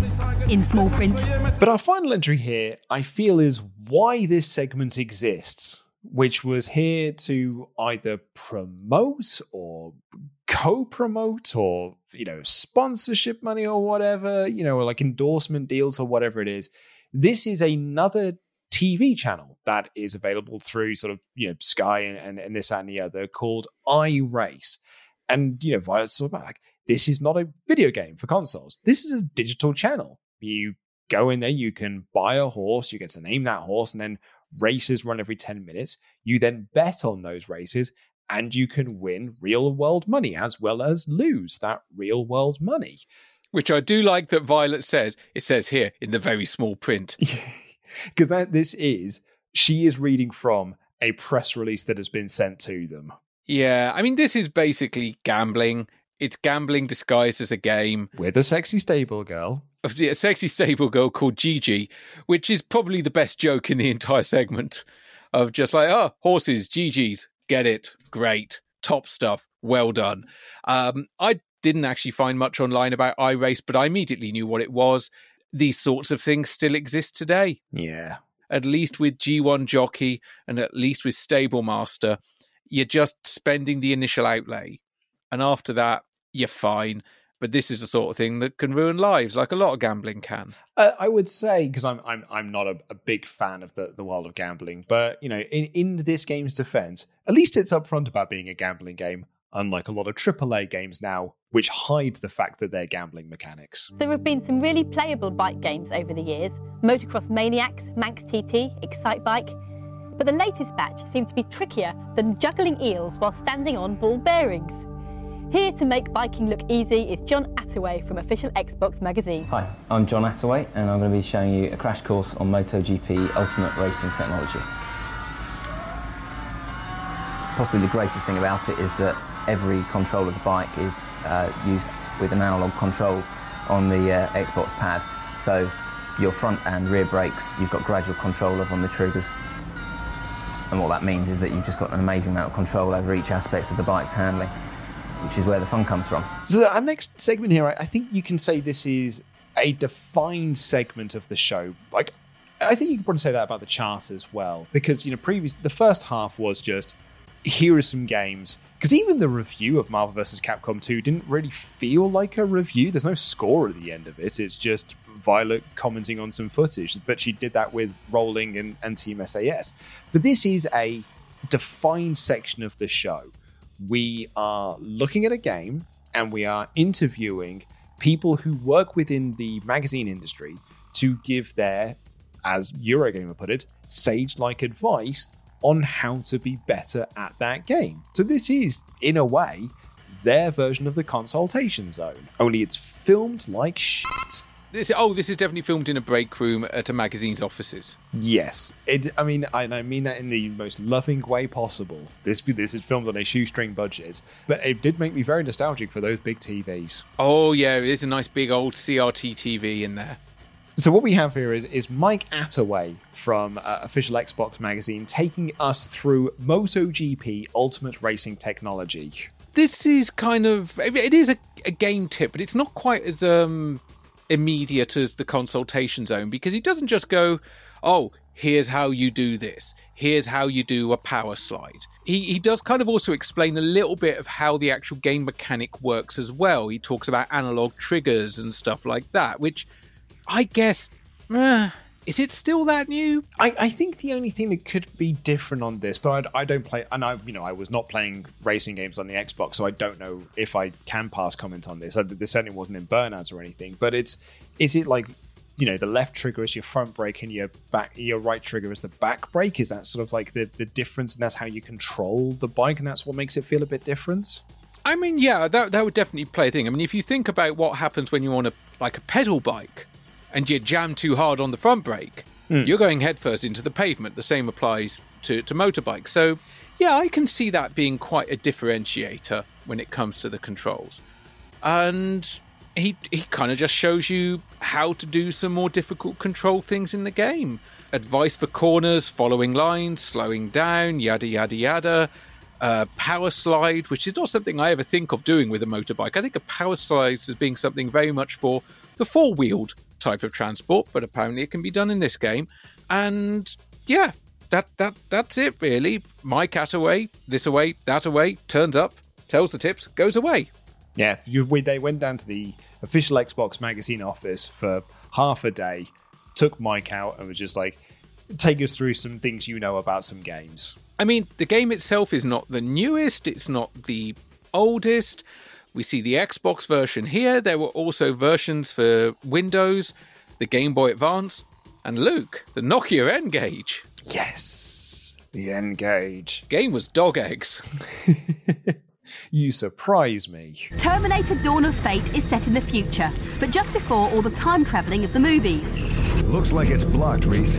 in small print. But our final entry here, I feel, is why this segment exists, which was here to either promote or co promote or, you know, sponsorship money or whatever, you know, like endorsement deals or whatever it is. This is another TV channel that is available through sort of, you know, Sky and, and, and this and the other called iRace. And, you know, Violet's sort of like, this is not a video game for consoles. This is a digital channel. You go in there, you can buy a horse, you get to name that horse, and then races run every 10 minutes. You then bet on those races and you can win real world money as well as lose that real world money. Which I do like that Violet says. It says here in the very small print. Because that this is, she is reading from a press release that has been sent to them. Yeah, I mean, this is basically gambling. It's gambling disguised as a game. With a sexy stable girl. A sexy stable girl called Gigi, which is probably the best joke in the entire segment. Of just like, oh, horses, Gigi's, get it, great, top stuff, well done. Um, I didn't actually find much online about iRace, but I immediately knew what it was. These sorts of things still exist today. Yeah. At least with G1 Jockey and at least with Stable Master, you're just spending the initial outlay. And after that, you're fine. But this is the sort of thing that can ruin lives, like a lot of gambling can. Uh, I would say because I'm I'm I'm not a, a, big fan of the, the world of gambling, but you know, in in this game's defense, at least it's upfront about being a gambling game, unlike a lot of AAA games now, which hide the fact that they're gambling mechanics. There have been some really playable bike games over the years: Motocross Maniacs, Manx TT, Excitebike. But the latest batch seems to be trickier than juggling eels while standing on ball bearings. Here to make biking look easy is John Attaway from Official Xbox Magazine. Hi, I'm John Attaway and I'm going to be showing you a crash course on MotoGP Ultimate Racing Technology. Possibly the greatest thing about it is that every control of the bike is uh, used with an analog control on the uh, Xbox pad. So your front and rear brakes you've got gradual control of on the triggers. And what that means is that you've just got an amazing amount of control over each aspect of the bike's handling, which is where the fun comes from. So our next segment here, I think you can say this is a defined segment of the show. Like, I think you can probably say that about the chart as well, because you know, previous the first half was just here are some games. Because even the review of Marvel vs. Capcom 2 didn't really feel like a review. There's no score at the end of it. It's just Violet commenting on some footage. But she did that with Rolling and, and Team SAS. But this is a defined section of the show. We are looking at a game and we are interviewing people who work within the magazine industry to give their, as Eurogamer put it, sage like advice on how to be better at that game. So this is, in a way, their version of the consoletation zone. Only it's filmed like shit. This, oh, this is definitely filmed in a break room at a magazine's offices. Yes, it. I mean, I, I mean that in the most loving way possible. This this is filmed on a shoestring budget, but it did make me very nostalgic for those big TVs. Oh yeah, there's a nice big old CRT TV in there. So what we have here is is Mike Attaway from uh, Official Xbox Magazine taking us through MotoGP Ultimate Racing Technology. This is kind of it is a, a game tip, but it's not quite as um, immediate as the consoletation zone because he doesn't just go, "Oh, here's how you do this, here's how you do a power slide. He, he does kind of also explain a little bit of how the actual game mechanic works as well. He talks about analog triggers and stuff like that, which I guess. Uh, is it still that new? I, I think the only thing that could be different on this, but I, I don't play, and I you know I was not playing racing games on the Xbox, so I don't know if I can pass comment on this. I, this certainly wasn't in Burnouts or anything, but it's is it like you know the left trigger is your front brake and your back your right trigger is the back brake? Is that sort of like the the difference, and that's how you control the bike, and that's what makes it feel a bit different? I mean, yeah, that that would definitely play a thing. I mean, if you think about what happens when you're on a like a pedal bike and you jam too hard on the front brake, Hmm. you're going headfirst into the pavement. The same applies to, to motorbikes. So, yeah, I can see that being quite a differentiator when it comes to the controls. And he, he kind of just shows you how to do some more difficult control things in the game. Advice for corners, following lines, slowing down, yada, yada, yada. Uh, power slide, which is not something I ever think of doing with a motorbike. I think a power slide as being something very much for the four wheeled type of transport, but apparently it can be done in this game. And yeah, that that that's it really. My cat away, this away, that away, turns up, tells the tips, goes away. Yeah, you, we, they went down to the official Xbox magazine office for half a day, took Mike out, and was just like, take us through some things you know about some games. I mean, the game itself is not the newest, it's not the oldest. We see the Xbox version here. There were also versions for Windows, the Game Boy Advance, and Luke, the Nokia N-Gage. Yes, the N-Gage. Game was dog eggs. You surprise me. Terminator Dawn of Fate is set in the future, but just before all the time travelling of the movies. Looks like it's blocked, Reese.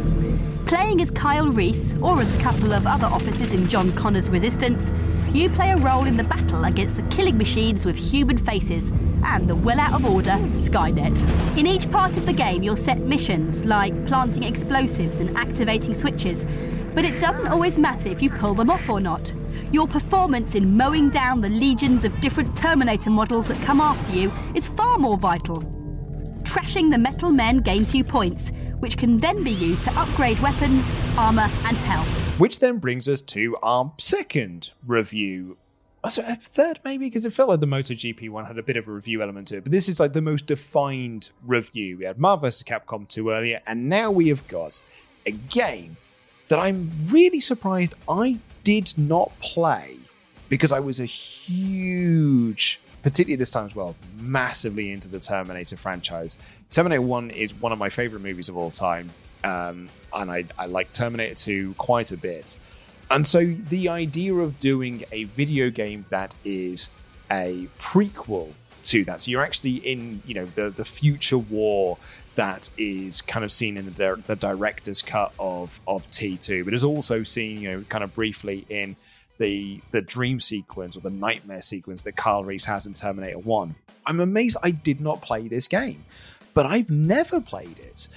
Playing as Kyle Reese, or as a couple of other officers in John Connor's Resistance, you play a role in the battle against the killing machines with human faces and the well out of order Skynet. In each part of the game, you'll set missions like planting explosives and activating switches, but it doesn't always matter if you pull them off or not. Your performance in mowing down the legions of different Terminator models that come after you is far more vital. Trashing the metal men gains you points, which can then be used to upgrade weapons, armour, and health. Which then brings us to our second review. Oh, So a third, maybe, because it felt like the MotoGP one had a bit of a review element to it. But this is like the most defined review. We had Marvel vs. Capcom 2 earlier, and now we have got a game that I'm really surprised I did not play because I was a huge, particularly this time as well, massively into the Terminator franchise. Terminator 1 is one of my favorite movies of all time, um, and I, I like Terminator 2 quite a bit. And so the idea of doing a video game that is a prequel to that, so you're actually in, you know, the the future war that is kind of seen in the, the director's cut of of T2, but is also seen, you know, kind of briefly in the the dream sequence or the nightmare sequence that Carl Reese has in Terminator 1. I'm amazed I did not play this game, but I've never played it.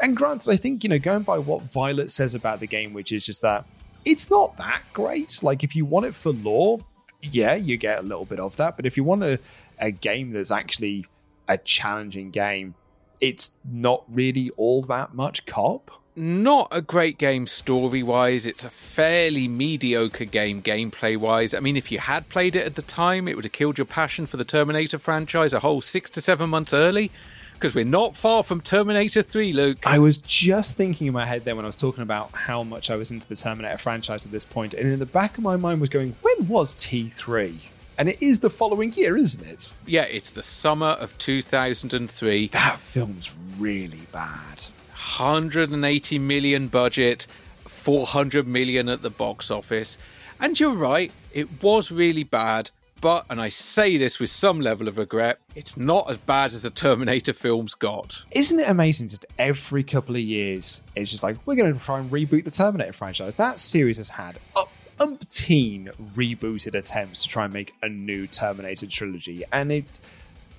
And granted, I think, you know, going by what Violet says about the game, which is just that it's not that great. Like, if you want it for lore, yeah, you get a little bit of that. But if you want a, a game that's actually a challenging game, it's not really all that much cop. Not a great game story wise. It's a fairly mediocre game gameplay wise. I mean, if you had played it at the time, it would have killed your passion for the Terminator franchise a whole six to seven months early. Because we're not far from Terminator 3, Luke. I was just thinking in my head then when I was talking about how much I was into the Terminator franchise at this point, and in the back of my mind was going, when was T3? And it is the following year, isn't it? Yeah, it's the summer of 2003. That film's really bad. 180 million budget, 400 million at the box office. And you're right, it was really bad. But, and I say this with some level of regret, it's not as bad as the Terminator films got. Isn't it amazing? Just every couple of years, it's just like, we're going to try and reboot the Terminator franchise. That series has had up umpteen rebooted attempts to try and make a new Terminator trilogy. And it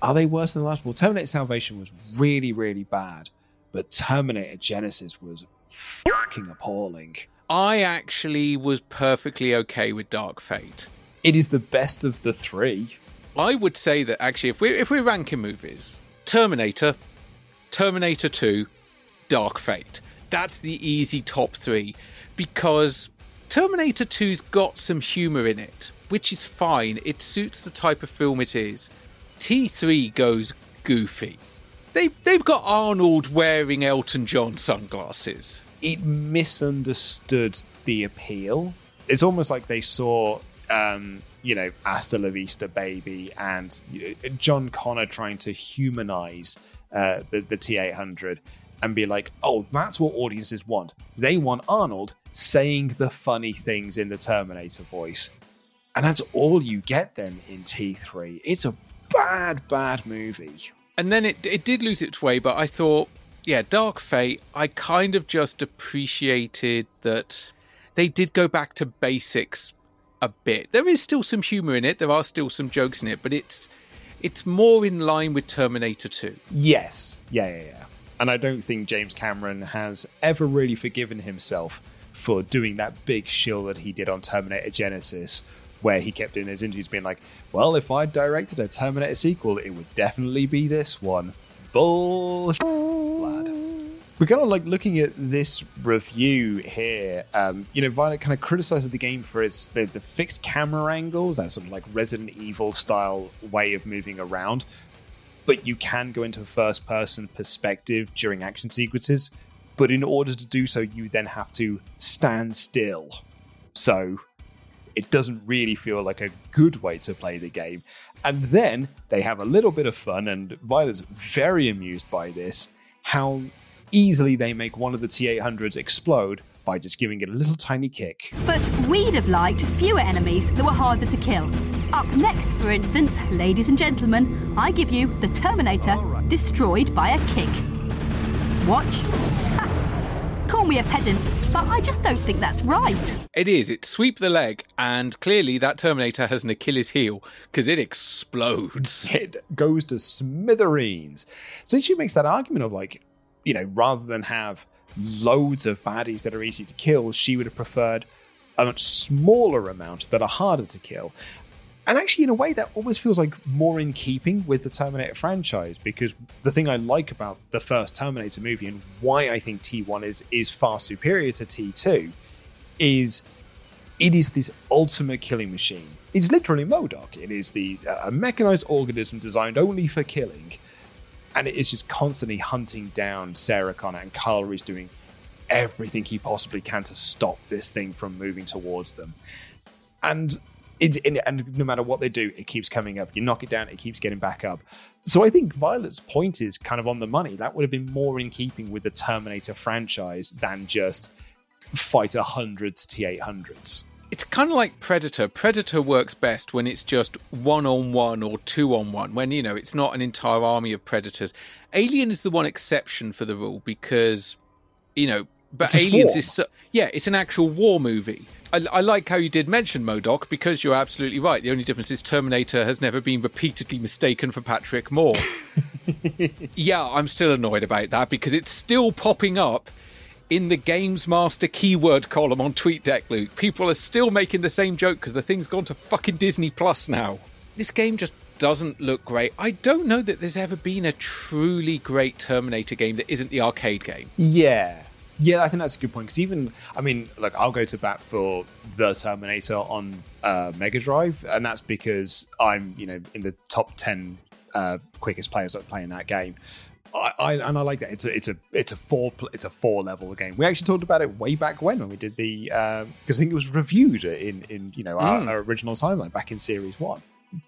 are they worse than the last? Well, Terminator Salvation was really, really bad, but Terminator Genisys was fucking appalling. I actually was perfectly okay with Dark Fate. It is the best of the three. I would say that actually, if we're if we're ranking movies, Terminator, Terminator Two, Dark Fate. that's the easy top three because Terminator 2's got some humour in it, which is fine. It suits the type of film it is. T3 goes goofy. They've, they've got Arnold wearing Elton John sunglasses. It misunderstood the appeal. It's almost like they saw, um, you know, Hasta La Vista Baby and John Connor trying to humanize uh, the, the T 800 and be like, oh, that's what audiences want. They want Arnold saying the funny things in the Terminator voice. And that's all you get then in T3. It's a bad, bad movie. And then it it did lose its way, but I thought, yeah, Dark Fate, I kind of just appreciated that they did go back to basics a bit. There is still some humor in it, there are still some jokes in it, but it's it's more in line with Terminator 2. Yes. Yeah, yeah, yeah. And I don't think James Cameron has ever really forgiven himself for doing that big shill that he did on Terminator Genisys, where he kept in his interviews being like, well, if I directed a Terminator sequel, it would definitely be this one. Bullshit, lad. We're kind of like looking at this review here. Um, you know, Violet kind of criticizes the game for its the, the fixed camera angles, that sort of like Resident Evil style way of moving around. But you can go into a first person perspective during action sequences. But in order to do so, you then have to stand still. So it doesn't really feel like a good way to play the game. And then they have a little bit of fun, and Violet's very amused by this how easily they make one of the T 800s explode by just giving it a little tiny kick. But we'd have liked fewer enemies that were harder to kill. Up next, for instance, ladies and gentlemen, I give you the Terminator destroyed by a kick. Watch. Ha. Call me a pedant, but I just don't think that's right. It is. It sweep the leg, and clearly that Terminator has an Achilles heel because it explodes. It goes to smithereens. So she makes that argument of like, you know, rather than have loads of baddies that are easy to kill, she would have preferred a much smaller amount that are harder to kill. And actually, in a way, that almost feels like more in keeping with the Terminator franchise because the thing I like about the first Terminator movie and why I think T1 is is far superior to T2 is it is this ultimate killing machine. It's literally MODOK. It is the uh, a mechanized organism designed only for killing, and it is just constantly hunting down Sarah Connor. And Kyle is doing everything he possibly can to stop this thing from moving towards them. And it, and- no matter what they do, it keeps coming up. You knock it down, it keeps getting back up. So I think Violet's point is kind of on the money. That would have been more in keeping with the Terminator franchise than just fight a hundreds T eight hundreds. It's kind of like Predator. Predator works best when it's just one on one or two on one, when, you know, it's not an entire army of predators. Alien is the one exception for the rule because, you know, but Aliens swarm. is. So, yeah, it's an actual war movie. I, I like how you did mention MODOK because you're absolutely right. The only difference is Terminator has never been repeatedly mistaken for Patrick Moore. yeah, I'm still annoyed about that because it's still popping up in the GamesMaster keyword column on TweetDeck, Luke. People are still making the same joke because the thing's gone to fucking Disney Plus now. This game just doesn't look great. I don't know that there's ever been a truly great Terminator game that isn't the arcade game. Yeah. Yeah, I think that's a good point. Because even, I mean, look, I'll go to bat for the Terminator on uh, Mega Drive, and that's because I'm, you know, in the top ten uh, quickest players that play in that game. I, I and I like that. It's a it's a it's a four it's a four level game. We actually talked about it way back when when we did the because I think it was reviewed in in you know our, Mm. our original timeline back in series one.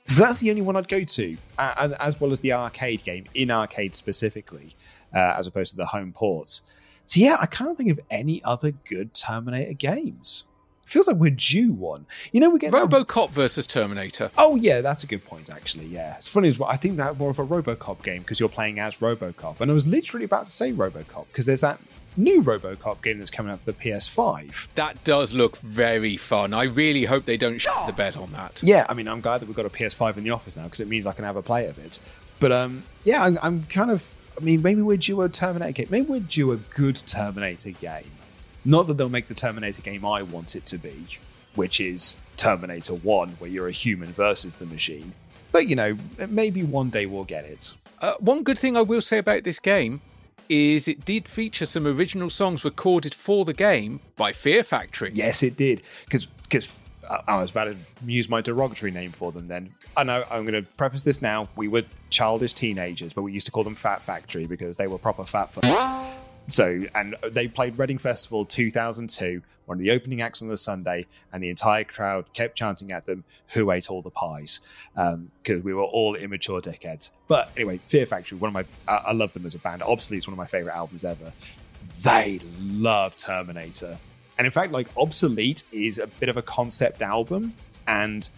So that's the only one I'd go to, uh, and as well as the arcade game in arcade specifically, uh, as opposed to the home ports. So yeah, I can't think of any other good Terminator games. Feels like we're due one. You know, we get that- RoboCop versus Terminator. Oh yeah, that's a good point. Actually, yeah, it's funny as well. I think that more of a RoboCop game because you're playing as RoboCop, and I was literally about to say RoboCop because there's that new RoboCop game that's coming out for the PS5. That does look very fun. I really hope they don't shit the bed on that. Yeah, I mean, I'm glad that we've got a PS5 in the office now because it means I can have a play of it. But um, yeah, I'm, I'm kind of. I mean, maybe we're due a Terminator game. Maybe we're due a good Terminator game. Not that they'll make the Terminator game I want it to be, which is Terminator 1, where you're a human versus the machine. But, you know, maybe one day we'll get it. Uh, one good thing I will say about this game is it did feature some original songs recorded for the game by Fear Factory. Yes, it did. Because I was about to use my derogatory name for them. Then I know I'm going to preface this now. We were childish teenagers, but we used to call them Fat Factory because they were proper fat fucks. So, and they played Reading Festival 2002, one of the opening acts on the Sunday, and the entire crowd kept chanting at them, "Who ate all the pies?" Um, because we were all immature dickheads. But anyway, Fear Factory, one of my, I, I love them as a band. Obviously, it's one of my favorite albums ever. They love Terminator, and in fact, like Obsolete is a bit of a concept album, and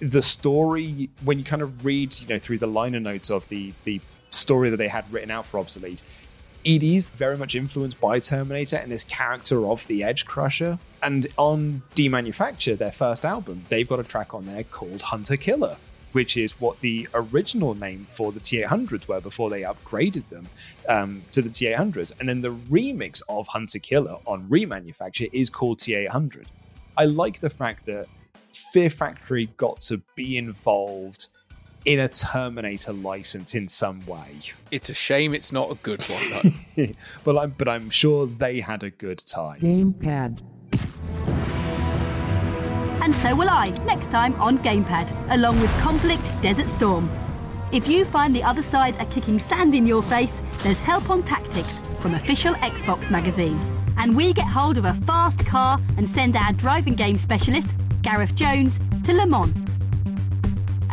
the story when you kind of read, you know, through the liner notes of the the story that they had written out for Obsolete it is very much influenced by Terminator and this character of the Edge Crusher. And on Demanufacture, their first album, they've got a track on there called Hunter Killer, which is what the original name for the T800s were before they upgraded them um, to the T800s. And then the remix of Hunter Killer on Remanufacture is called T800. I like the fact that Fear Factory got to be involved in a Terminator license in some way. It's a shame it's not a good one, though. but I'm but I'm sure they had a good time. Gamepad. And so will I, next time on Gamepad, along with Conflict Desert Storm. If you find the other side are kicking sand in your face, there's help on tactics from official Xbox magazine. And we get hold of a fast car and send our driving game specialist, Gareth Jones, to Le Mans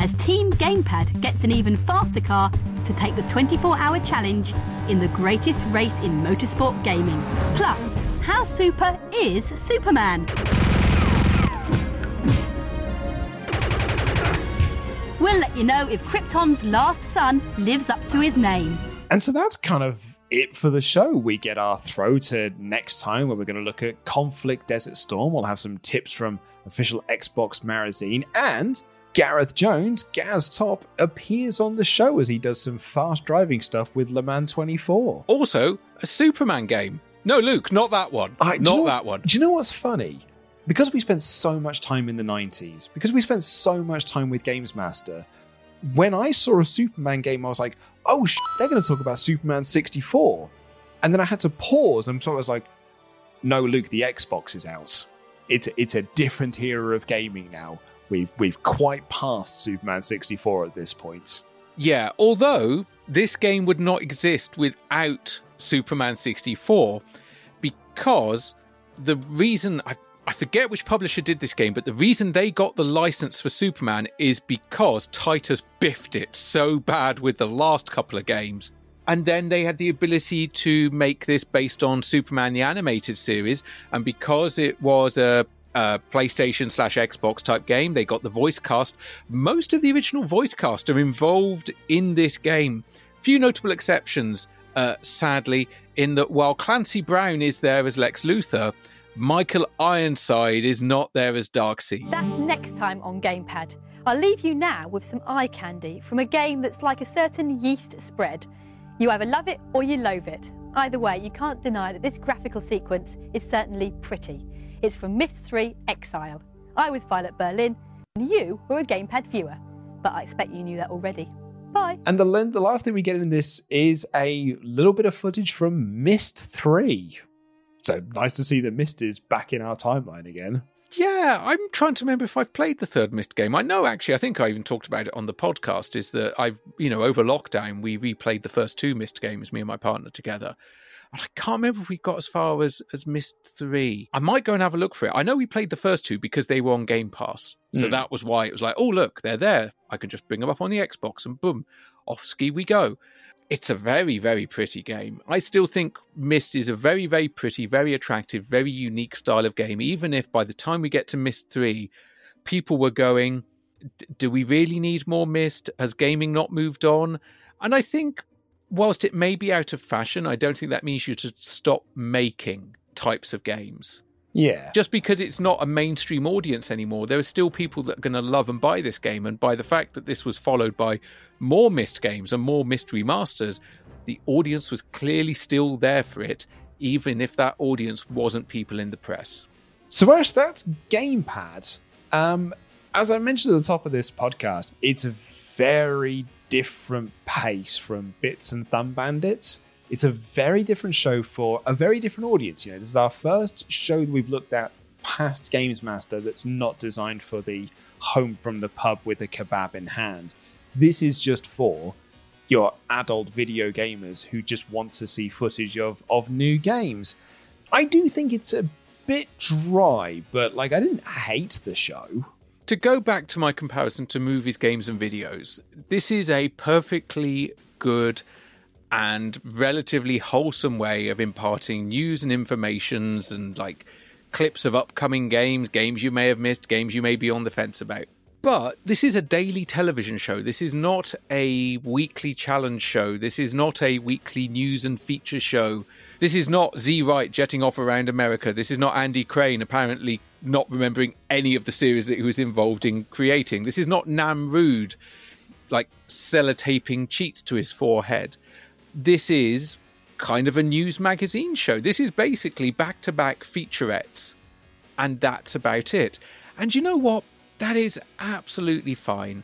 as Team Gamepad gets an even faster car to take the 24 hour challenge in the greatest race in motorsport gaming. Plus, how super is Superman? We'll let you know if Krypton's last son lives up to his name. And so that's kind of it for the show. We get our throw to next time where we're going to look at Conflict Desert Storm. We'll have some tips from official Xbox magazine and Gareth Jones, Gaz Top, appears on the show as he does some fast driving stuff with Le Mans 24. Also, a Superman game. No, Luke, not that one. I- not you know that what- one. Do you know what's funny? Because we spent so much time in the 90s, because we spent so much time with GamesMaster, when I saw a Superman game, I was like, oh, sh- they're going to talk about Superman 64. And then I had to pause and so I was like, no, Luke, the Xbox is out. It's, it's a different era of gaming now. We've, we've quite passed Superman 64 at this point. Yeah, although this game would not exist without Superman 64 because the reason I, I forget which publisher did this game, but the reason they got the license for Superman is because Titus biffed it so bad with the last couple of games. And then they had the ability to make this based on Superman the animated series, and because it was a uh, PlayStation slash Xbox type game. They got the voice cast. Most of the original voice cast are involved in this game. Few notable exceptions, uh, sadly, in that while Clancy Brown is there as Lex Luthor, Michael Ironside is not there as Darkseid. That's next time on Gamepad. I'll leave you now with some eye candy from a game that's like a certain yeast spread. You either love it or you loathe it. Either way, you can't deny that this graphical sequence is certainly pretty. It's from Myst 3 Exile. I was Violet Berlin, and you were a Gamepad viewer. But I expect you knew that already. Bye. And the the last thing we get in this is a little bit of footage from Myst 3. So nice to see that Myst is back in our timeline again. Yeah, I'm trying to remember if I've played the third Myst game. I know actually, I think I even talked about it on the podcast. Is that I've, you know, over lockdown, we replayed the first two Myst games, me and my partner together. And I can't remember if we got as far as, as Myst 3. I might go and have a look for it. I know we played the first two because they were on Game Pass. So Mm. that was why it was like, oh, look, they're there. I can just bring them up on the Xbox and boom, off ski we go. It's a very, very pretty game. I still think Myst is a very, very pretty, very attractive, very unique style of game, even if by the time we get to Myst 3, people were going, "D- do we really need more Myst? Has gaming not moved on? And I think, whilst it may be out of fashion, I don't think that means you should stop making types of games. Yeah. Just because it's not a mainstream audience anymore, there are still people that are going to love and buy this game. And by the fact that this was followed by more Myst games and more Myst remasters, the audience was clearly still there for it, even if that audience wasn't people in the press. So Ash, that's Gamepad. Um, as I mentioned at the top of this podcast, it's a very different pace from Bits and Thumb Bandits. It's a very different show for a very different audience. You know, this is our first show that we've looked at past GamesMaster that's not designed for the home from the pub with a kebab in hand. This is just for your adult video gamers who just want to see footage of, of new games. I do think it's a bit dry, but like I didn't hate the show. To go back to my comparison to movies, games, and videos, this is a perfectly good and relatively wholesome way of imparting news and informations and like clips of upcoming games, games you may have missed, games you may be on the fence about. But this is a daily television show. This is not a weekly challenge show. This is not a weekly news and feature show. This is not Z Wright jetting off around America. This is not Andy Crane apparently not remembering any of the series that he was involved in creating. This is not Nam Rood like sellotaping cheats to his forehead this is kind of a news magazine show. This is basically back to back featurettes, and that's about it. And you know what? That is absolutely fine.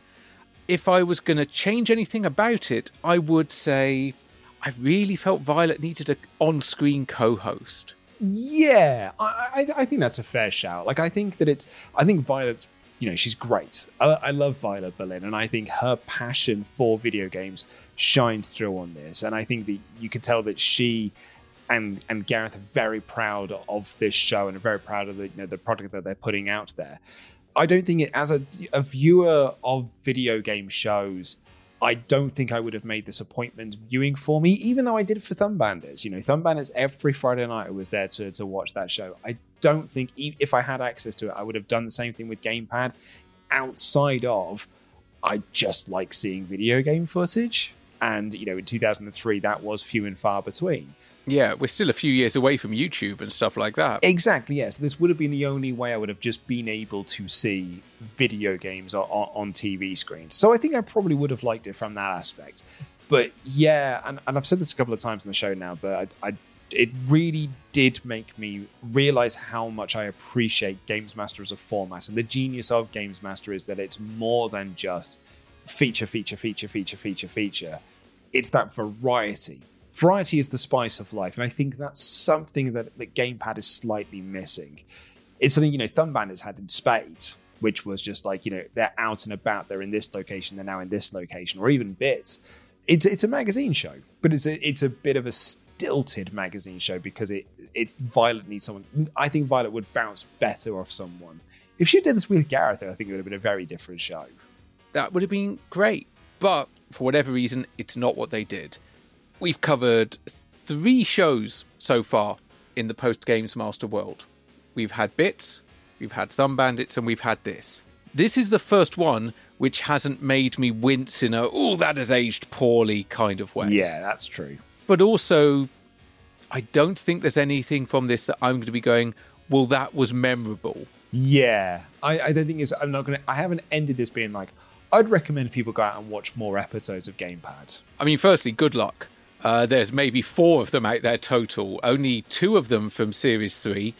If I was going to change anything about it, I would say I really felt Violet needed an on screen co host. Yeah, I, I, I, think that's a fair shout. Like, I think that it's, I think Violet's, you know, she's great. I, I love Violet Berlin, and I think her passion for video games shines through on this, and I think that you can tell that she and and Gareth are very proud of this show and are very proud of the you know the product that they're putting out there. I don't think it as a, a viewer of video game shows. I don't think I would have made this appointment viewing for me, even though I did for Thumb Bandits. You know, Thumb Bandits every Friday night I was there to, to watch that show. I don't think if I had access to it, I would have done the same thing with Gamepad outside of I just like seeing video game footage. And, you know, in 2003, that was few and far between. Yeah, we're still a few years away from YouTube and stuff like that. Exactly, yes. This would have been the only way I would have just been able to see video games on, on TV screens. So I think I probably would have liked it from that aspect. But yeah, and, and I've said this a couple of times in the show now, but I, I it really did make me realize how much I appreciate GamesMaster as a format. And the genius of GamesMaster is that it's more than just feature, feature, feature, feature, feature, feature. It's that variety. Variety is the spice of life, and I think that's something that the gamepad is slightly missing. It's something you know Thumb has had in Spades, which was just like you know they're out and about, they're in this location, they're now in this location, or even Bits. It's it's a magazine show, but it's a it's a bit of a stilted magazine show because it it's Violet needs someone. I think Violet would bounce better off someone. If she did this with Gareth, I think it would have been a very different show that would have been great. But for whatever reason, it's not what they did. We've covered three shows so far in the post GamesMaster world. We've had Bits, we've had Thumb Bandits, and we've had this. This is the first one which hasn't made me wince in a, oh, that has aged poorly kind of way. Yeah, that's true. But also, I don't think there's anything from this that I'm going to be going, well, that was memorable. Yeah, I, I don't think it's. I'm not gonna. I haven't ended this being like, I'd recommend people go out and watch more episodes of Gamepad. I mean, firstly, good luck. Uh, there's maybe four of them out there total. Only two of them from Series 3,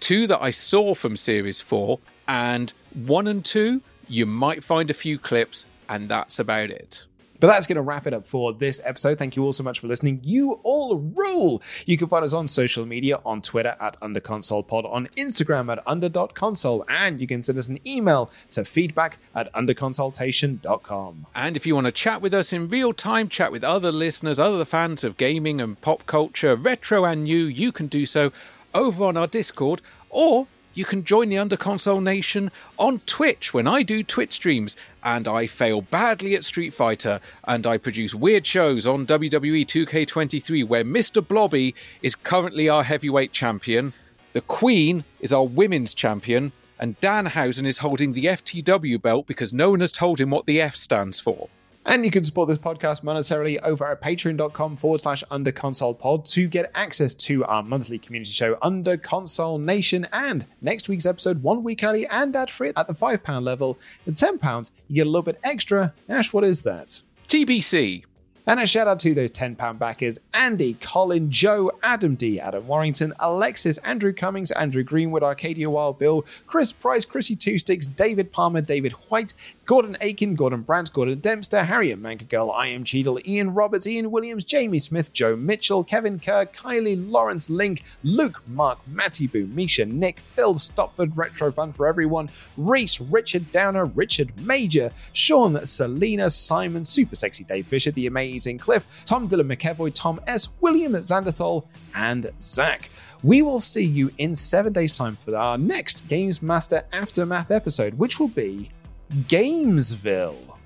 two that I saw from Series 4, and one and two, you might find a few clips, and that's about it. But that's going to wrap it up for this episode. Thank you all so much for listening. You all rule. You can find us on social media on Twitter at UnderConsolePod, on Instagram at under.console, and you can send us an email to feedback at underconsoletation.com. And if you want to chat with us in real time, chat with other listeners, other fans of gaming and pop culture, retro and new, you can do so over on our Discord or you can join the Under Console Nation on Twitch when I do Twitch streams and I fail badly at Street Fighter and I produce weird shows on WWE 2K23 where Mr. Blobby is currently our heavyweight champion, the Queen is our women's champion, and Danhausen is holding the FTW belt because no one has told him what the F stands for. And you can support this podcast monetarily over at patreon.com forward slash under console pod to get access to our monthly community show Under Console Nation and next week's episode one week early and ad free at the £5 level. At £10, you get a little bit extra. Ash, what is that? TBC. And a shout out to those £10 backers Andy, Colin, Joe, Adam D, Adam Warrington, Alexis, Andrew Cummings, Andrew Greenwood, Arcadia Wild Bill, Chris Price, Chrissy Two Sticks, David Palmer, David White, Gordon Aiken, Gordon Brandt, Gordon Dempster, Harriet Manka Girl, I am Cheadle, Ian Roberts, Ian Williams, Jamie Smith, Joe Mitchell, Kevin Kerr, Kylie, Lawrence Link, Luke, Mark, Matty Boo, Misha, Nick, Phil Stopford, Retro Fun for Everyone, Reese, Richard Downer, Richard Major, Sean, Selena, Simon, Super Sexy Dave Fisher, The Amazing Cliff, Tom Dylan McEvoy, Tom S., William Zanderthal, and Zach. We will see you in seven days' time for our next GamesMaster Aftermath episode, which will be Gamesville.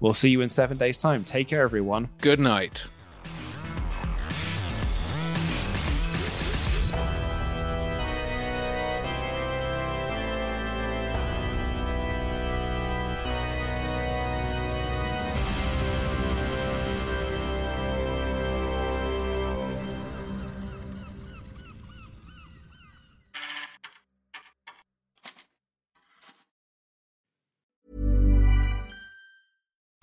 We'll see you in seven days' time. Take care, everyone. Good night.